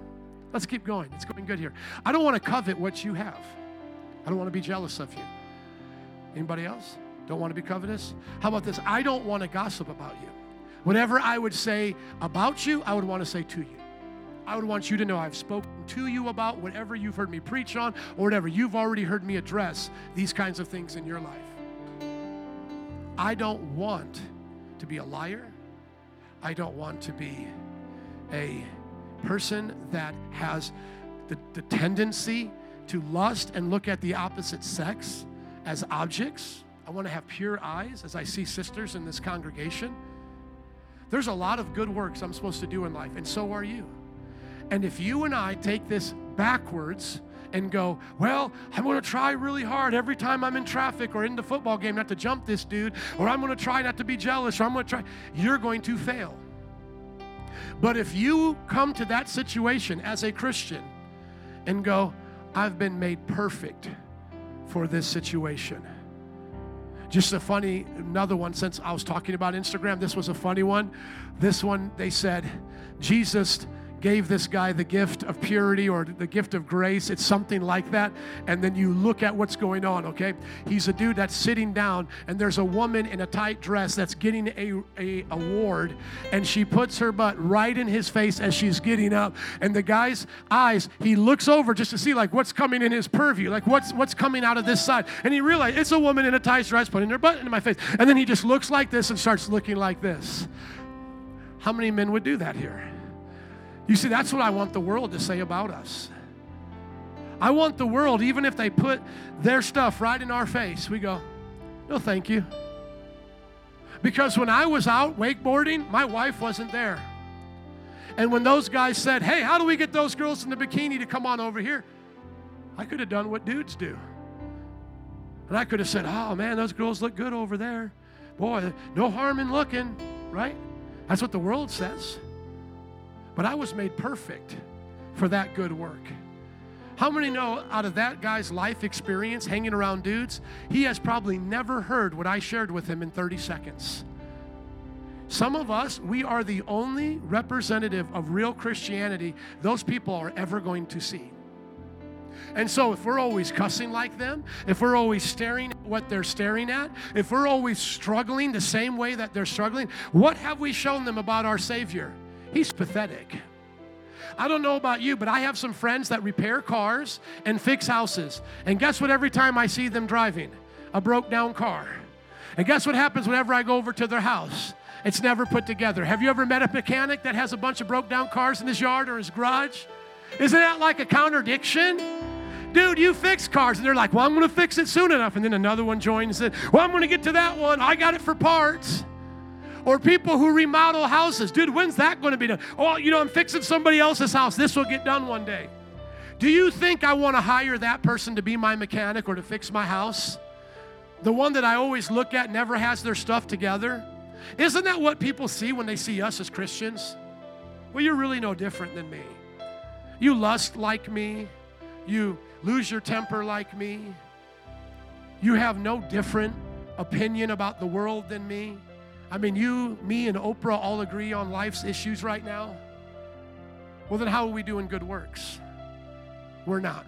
Let's keep going. It's going good here. I don't want to covet what you have. I don't want to be jealous of you. Anybody else? Don't want to be covetous? How about this? I don't want to gossip about you. Whatever I would say about you, I would want to say to you. I would want you to know I've spoken to you about whatever you've heard me preach on or whatever you've already heard me address these kinds of things in your life. I don't want to be a liar. I don't want to be a person that has the, the tendency to lust and look at the opposite sex as objects. I want to have pure eyes as I see sisters in this congregation. There's a lot of good works I'm supposed to do in life, and so are you. And if you and I take this backwards, and go, well, I'm going to try really hard every time I'm in traffic or in the football game not to jump this dude, or I'm going to try not to be jealous, or I'm going to try, you're going to fail. But if you come to that situation as a Christian and go, I've been made perfect for this situation. Just a funny, another one, since I was talking about Instagram, this was a funny one. This one, they said, Jesus gave this guy the gift of purity or the gift of grace. It's something like that. And then you look at what's going on, okay? He's a dude that's sitting down, and there's a woman in a tight dress that's getting a, a award, and she puts her butt right in his face as she's getting up. And the guy's eyes, he looks over just to see like what's coming in his purview, like what's what's coming out of this side. And he realized it's a woman in a tight dress putting her butt into my face. And then he just looks like this and starts looking like this. How many men would do that here? You see, that's what I want the world to say about us. I want the world, even if they put their stuff right in our face, we go, no, thank you. Because when I was out wakeboarding, my wife wasn't there. And when those guys said, hey, how do we get those girls in the bikini to come on over here? I could have done what dudes do. And I could have said, oh man, those girls look good over there. Boy, no harm in looking, right? That's what the world says. But I was made perfect for that good work. How many know out of that guy's life experience hanging around dudes, he has probably never heard what I shared with him in 30 seconds? Some of us, we are the only representative of real Christianity those people are ever going to see. And so, if we're always cussing like them, if we're always staring at what they're staring at, if we're always struggling the same way that they're struggling, what have we shown them about our Savior? He's pathetic. I don't know about you, but I have some friends that repair cars and fix houses. And guess what? Every time I see them driving, a broke down car. And guess what happens whenever I go over to their house? It's never put together. Have you ever met a mechanic that has a bunch of broke down cars in his yard or his garage? Isn't that like a contradiction? Dude, you fix cars. And they're like, well, I'm going to fix it soon enough. And then another one joins and said, well, I'm going to get to that one. I got it for parts. Or people who remodel houses. Dude, when's that going to be done? Oh, you know, I'm fixing somebody else's house. This will get done one day. Do you think I want to hire that person to be my mechanic or to fix my house? The one that I always look at never has their stuff together? Isn't that what people see when they see us as Christians? Well, you're really no different than me. You lust like me. You lose your temper like me. You have no different opinion about the world than me. I mean, you, me, and Oprah all agree on life's issues right now. Well, then how are we doing good works? We're not.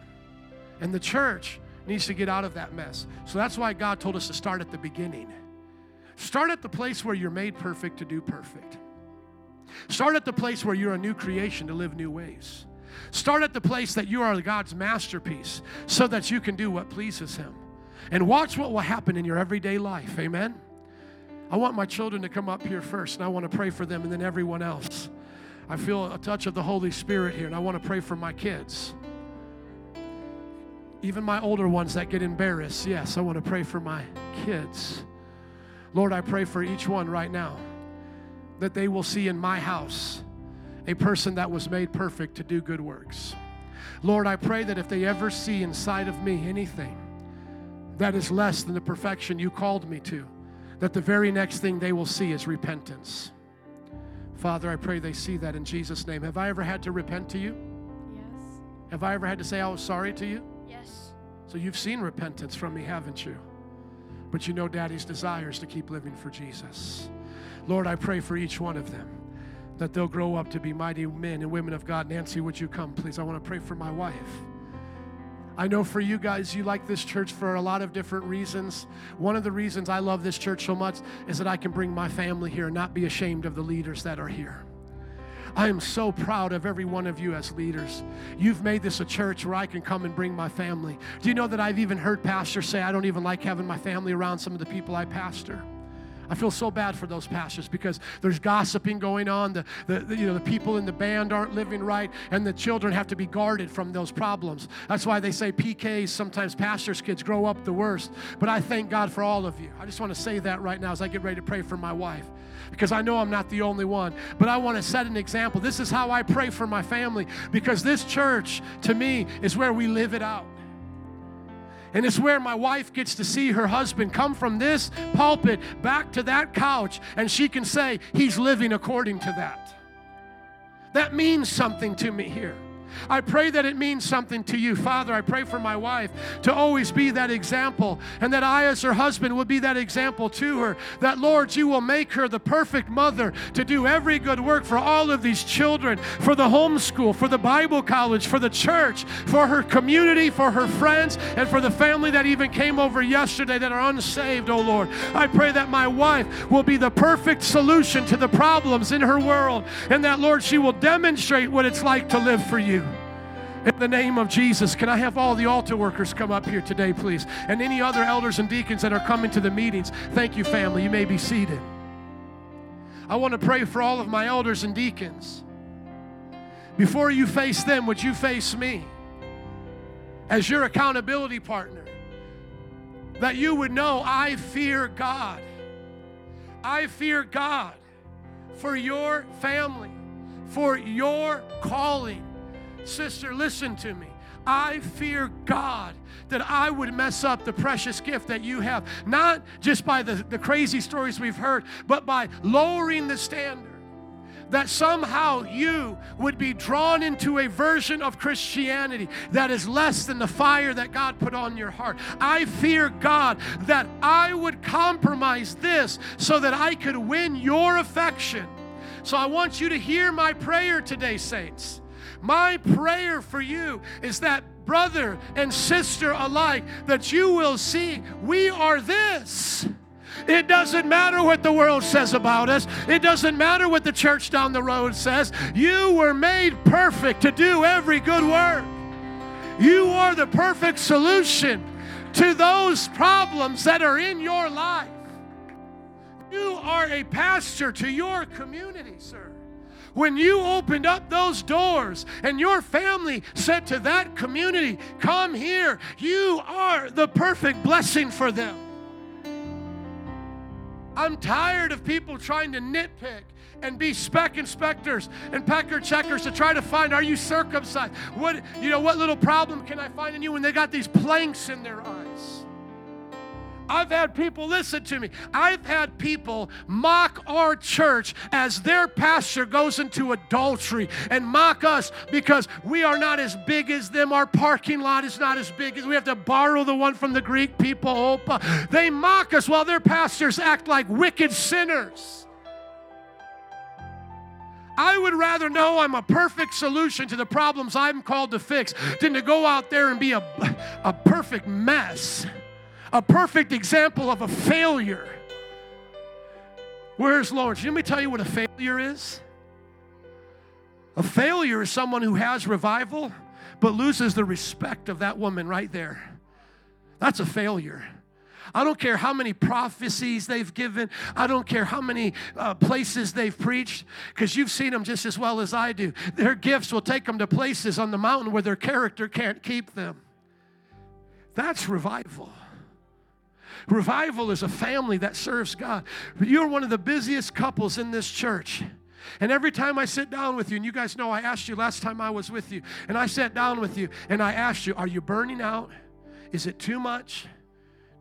And the church needs to get out of that mess. So that's why God told us to start at the beginning. Start at the place where you're made perfect to do perfect. Start at the place where you're a new creation to live new ways. Start at the place that you are God's masterpiece so that you can do what pleases Him. And watch what will happen in your everyday life. Amen. I want my children to come up here first, and I want to pray for them and then everyone else. I feel a touch of the Holy Spirit here, and I want to pray for my kids. Even my older ones that get embarrassed, yes, I want to pray for my kids. Lord, I pray for each one right now that they will see in my house a person that was made perfect to do good works. Lord, I pray that if they ever see inside of me anything that is less than the perfection you called me to, that the very next thing they will see is repentance. Father, I pray they see that in Jesus' name. Have I ever had to repent to you? Yes. Have I ever had to say I was sorry to you? Yes. So you've seen repentance from me, haven't you? But you know Daddy's desires to keep living for Jesus. Lord, I pray for each one of them that they'll grow up to be mighty men and women of God. Nancy, would you come, please? I want to pray for my wife. I know for you guys, you like this church for a lot of different reasons. One of the reasons I love this church so much is that I can bring my family here and not be ashamed of the leaders that are here. I am so proud of every one of you as leaders. You've made this a church where I can come and bring my family. Do you know that I've even heard pastors say, I don't even like having my family around some of the people I pastor? I feel so bad for those pastors because there's gossiping going on. The, the, the, you know, the people in the band aren't living right, and the children have to be guarded from those problems. That's why they say PKs, sometimes pastors' kids grow up the worst. But I thank God for all of you. I just want to say that right now as I get ready to pray for my wife because I know I'm not the only one. But I want to set an example. This is how I pray for my family because this church, to me, is where we live it out. And it's where my wife gets to see her husband come from this pulpit back to that couch, and she can say, He's living according to that. That means something to me here. I pray that it means something to you. Father, I pray for my wife to always be that example, and that I, as her husband, will be that example to her. That, Lord, you will make her the perfect mother to do every good work for all of these children, for the homeschool, for the Bible college, for the church, for her community, for her friends, and for the family that even came over yesterday that are unsaved, oh Lord. I pray that my wife will be the perfect solution to the problems in her world, and that, Lord, she will demonstrate what it's like to live for you. In the name of Jesus, can I have all the altar workers come up here today, please? And any other elders and deacons that are coming to the meetings. Thank you, family. You may be seated. I want to pray for all of my elders and deacons. Before you face them, would you face me as your accountability partner? That you would know I fear God. I fear God for your family, for your calling Sister, listen to me. I fear God that I would mess up the precious gift that you have, not just by the, the crazy stories we've heard, but by lowering the standard. that somehow you would be drawn into a version of Christianity that is less than the fire that God put on your heart. I fear God that I would compromise this so that I could win your affection. So I want you to hear my prayer today, saints. My prayer for you is that brother and sister alike, that you will see we are this. It doesn't matter what the world says about us. It doesn't matter what the church down the road says. You were made perfect to do every good work. You are the perfect solution to those problems that are in your life. You are a pastor to your community, sir. When you opened up those doors and your family said to that community, Come here, you are the perfect blessing for them. I'm tired of people trying to nitpick and be speck inspectors and pecker checkers to try to find are you circumcised? What you know, what little problem can I find in you when they got these planks in their eyes? I've had people, listen to me, I've had people mock our church as their pastor goes into adultery and mock us because we are not as big as them. Our parking lot is not as big as we have to borrow the one from the Greek people. They mock us while their pastors act like wicked sinners. I would rather know I'm a perfect solution to the problems I'm called to fix than to go out there and be a, a perfect mess a perfect example of a failure. Where's Lawrence? Let me tell you what a failure is. A failure is someone who has revival but loses the respect of that woman right there. That's a failure. I don't care how many prophecies they've given. I don't care how many uh, places they've preached, because you've seen them just as well as I do. Their gifts will take them to places on the mountain where their character can't keep them. That's revival. Revival is a family that serves God. You're one of the busiest couples in this church. And every time I sit down with you, and you guys know I asked you last time I was with you, and I sat down with you and I asked you, Are you burning out? Is it too much?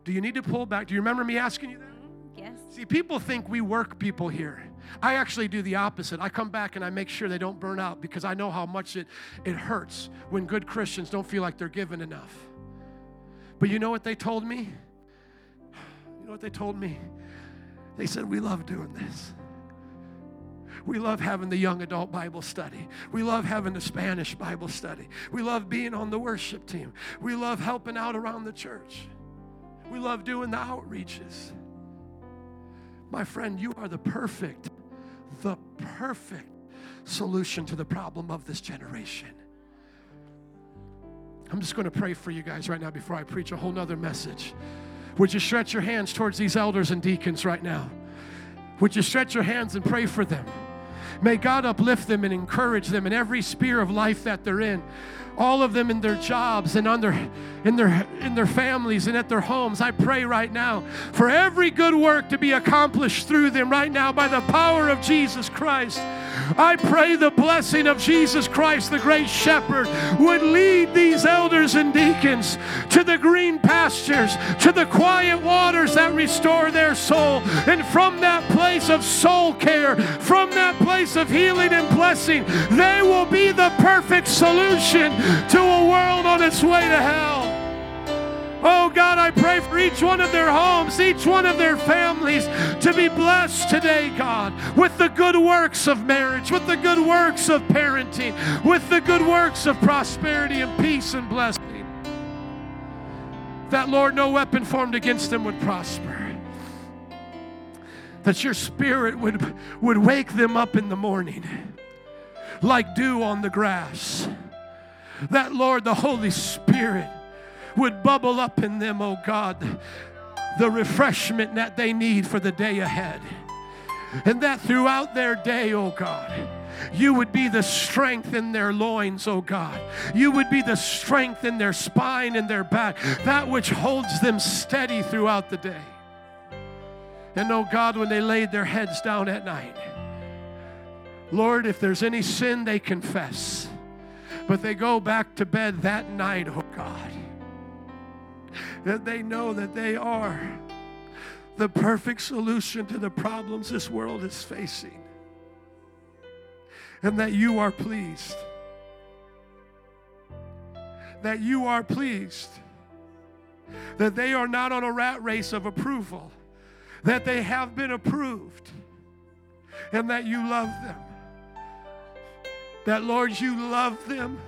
Do you need to pull back? Do you remember me asking you that? Mm-hmm. Yes. See, people think we work people here. I actually do the opposite. I come back and I make sure they don't burn out because I know how much it, it hurts when good Christians don't feel like they're given enough. But you know what they told me? You know what they told me? They said, We love doing this. We love having the young adult Bible study. We love having the Spanish Bible study. We love being on the worship team. We love helping out around the church. We love doing the outreaches. My friend, you are the perfect, the perfect solution to the problem of this generation. I'm just going to pray for you guys right now before I preach a whole nother message. Would you stretch your hands towards these elders and deacons right now? Would you stretch your hands and pray for them? May God uplift them and encourage them in every sphere of life that they're in all of them in their jobs and on their, in, their, in their families and at their homes. I pray right now for every good work to be accomplished through them right now by the power of Jesus Christ. I pray the blessing of Jesus Christ, the great shepherd, would lead these elders and deacons to the green pastures, to the quiet waters that restore their soul. And from that place of soul care, from that place of healing and blessing, they will be the perfect solution to a world on its way to hell. Oh God, I pray for each one of their homes, each one of their families to be blessed today, God, with the good works of marriage, with the good works of parenting, with the good works of prosperity and peace and blessing. That, Lord, no weapon formed against them would prosper. That your spirit would, would wake them up in the morning like dew on the grass. That, Lord, the Holy Spirit would bubble up in them, oh God, the refreshment that they need for the day ahead. And that throughout their day, oh God, you would be the strength in their loins, oh God. You would be the strength in their spine and their back, that which holds them steady throughout the day. And oh God, when they laid their heads down at night, Lord, if there's any sin they confess, but they go back to bed that night, oh God that they know that they are the perfect solution to the problems this world is facing. and that you are pleased. That you are pleased. That they are not on a rat race of approval, that they have been approved, and that you love them. That, Lord, you love them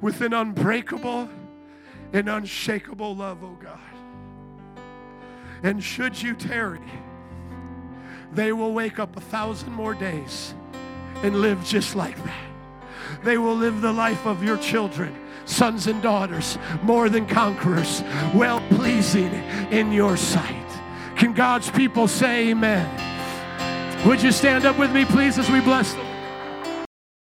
with an unbreakable and unshakable love, oh God. And should you tarry, they will wake up a thousand more days and live just like that. They will live the life of your children, sons and daughters, more than conquerors, well pleasing in your sight. Can God's people say amen? Would you stand up with me, please, as we bless them?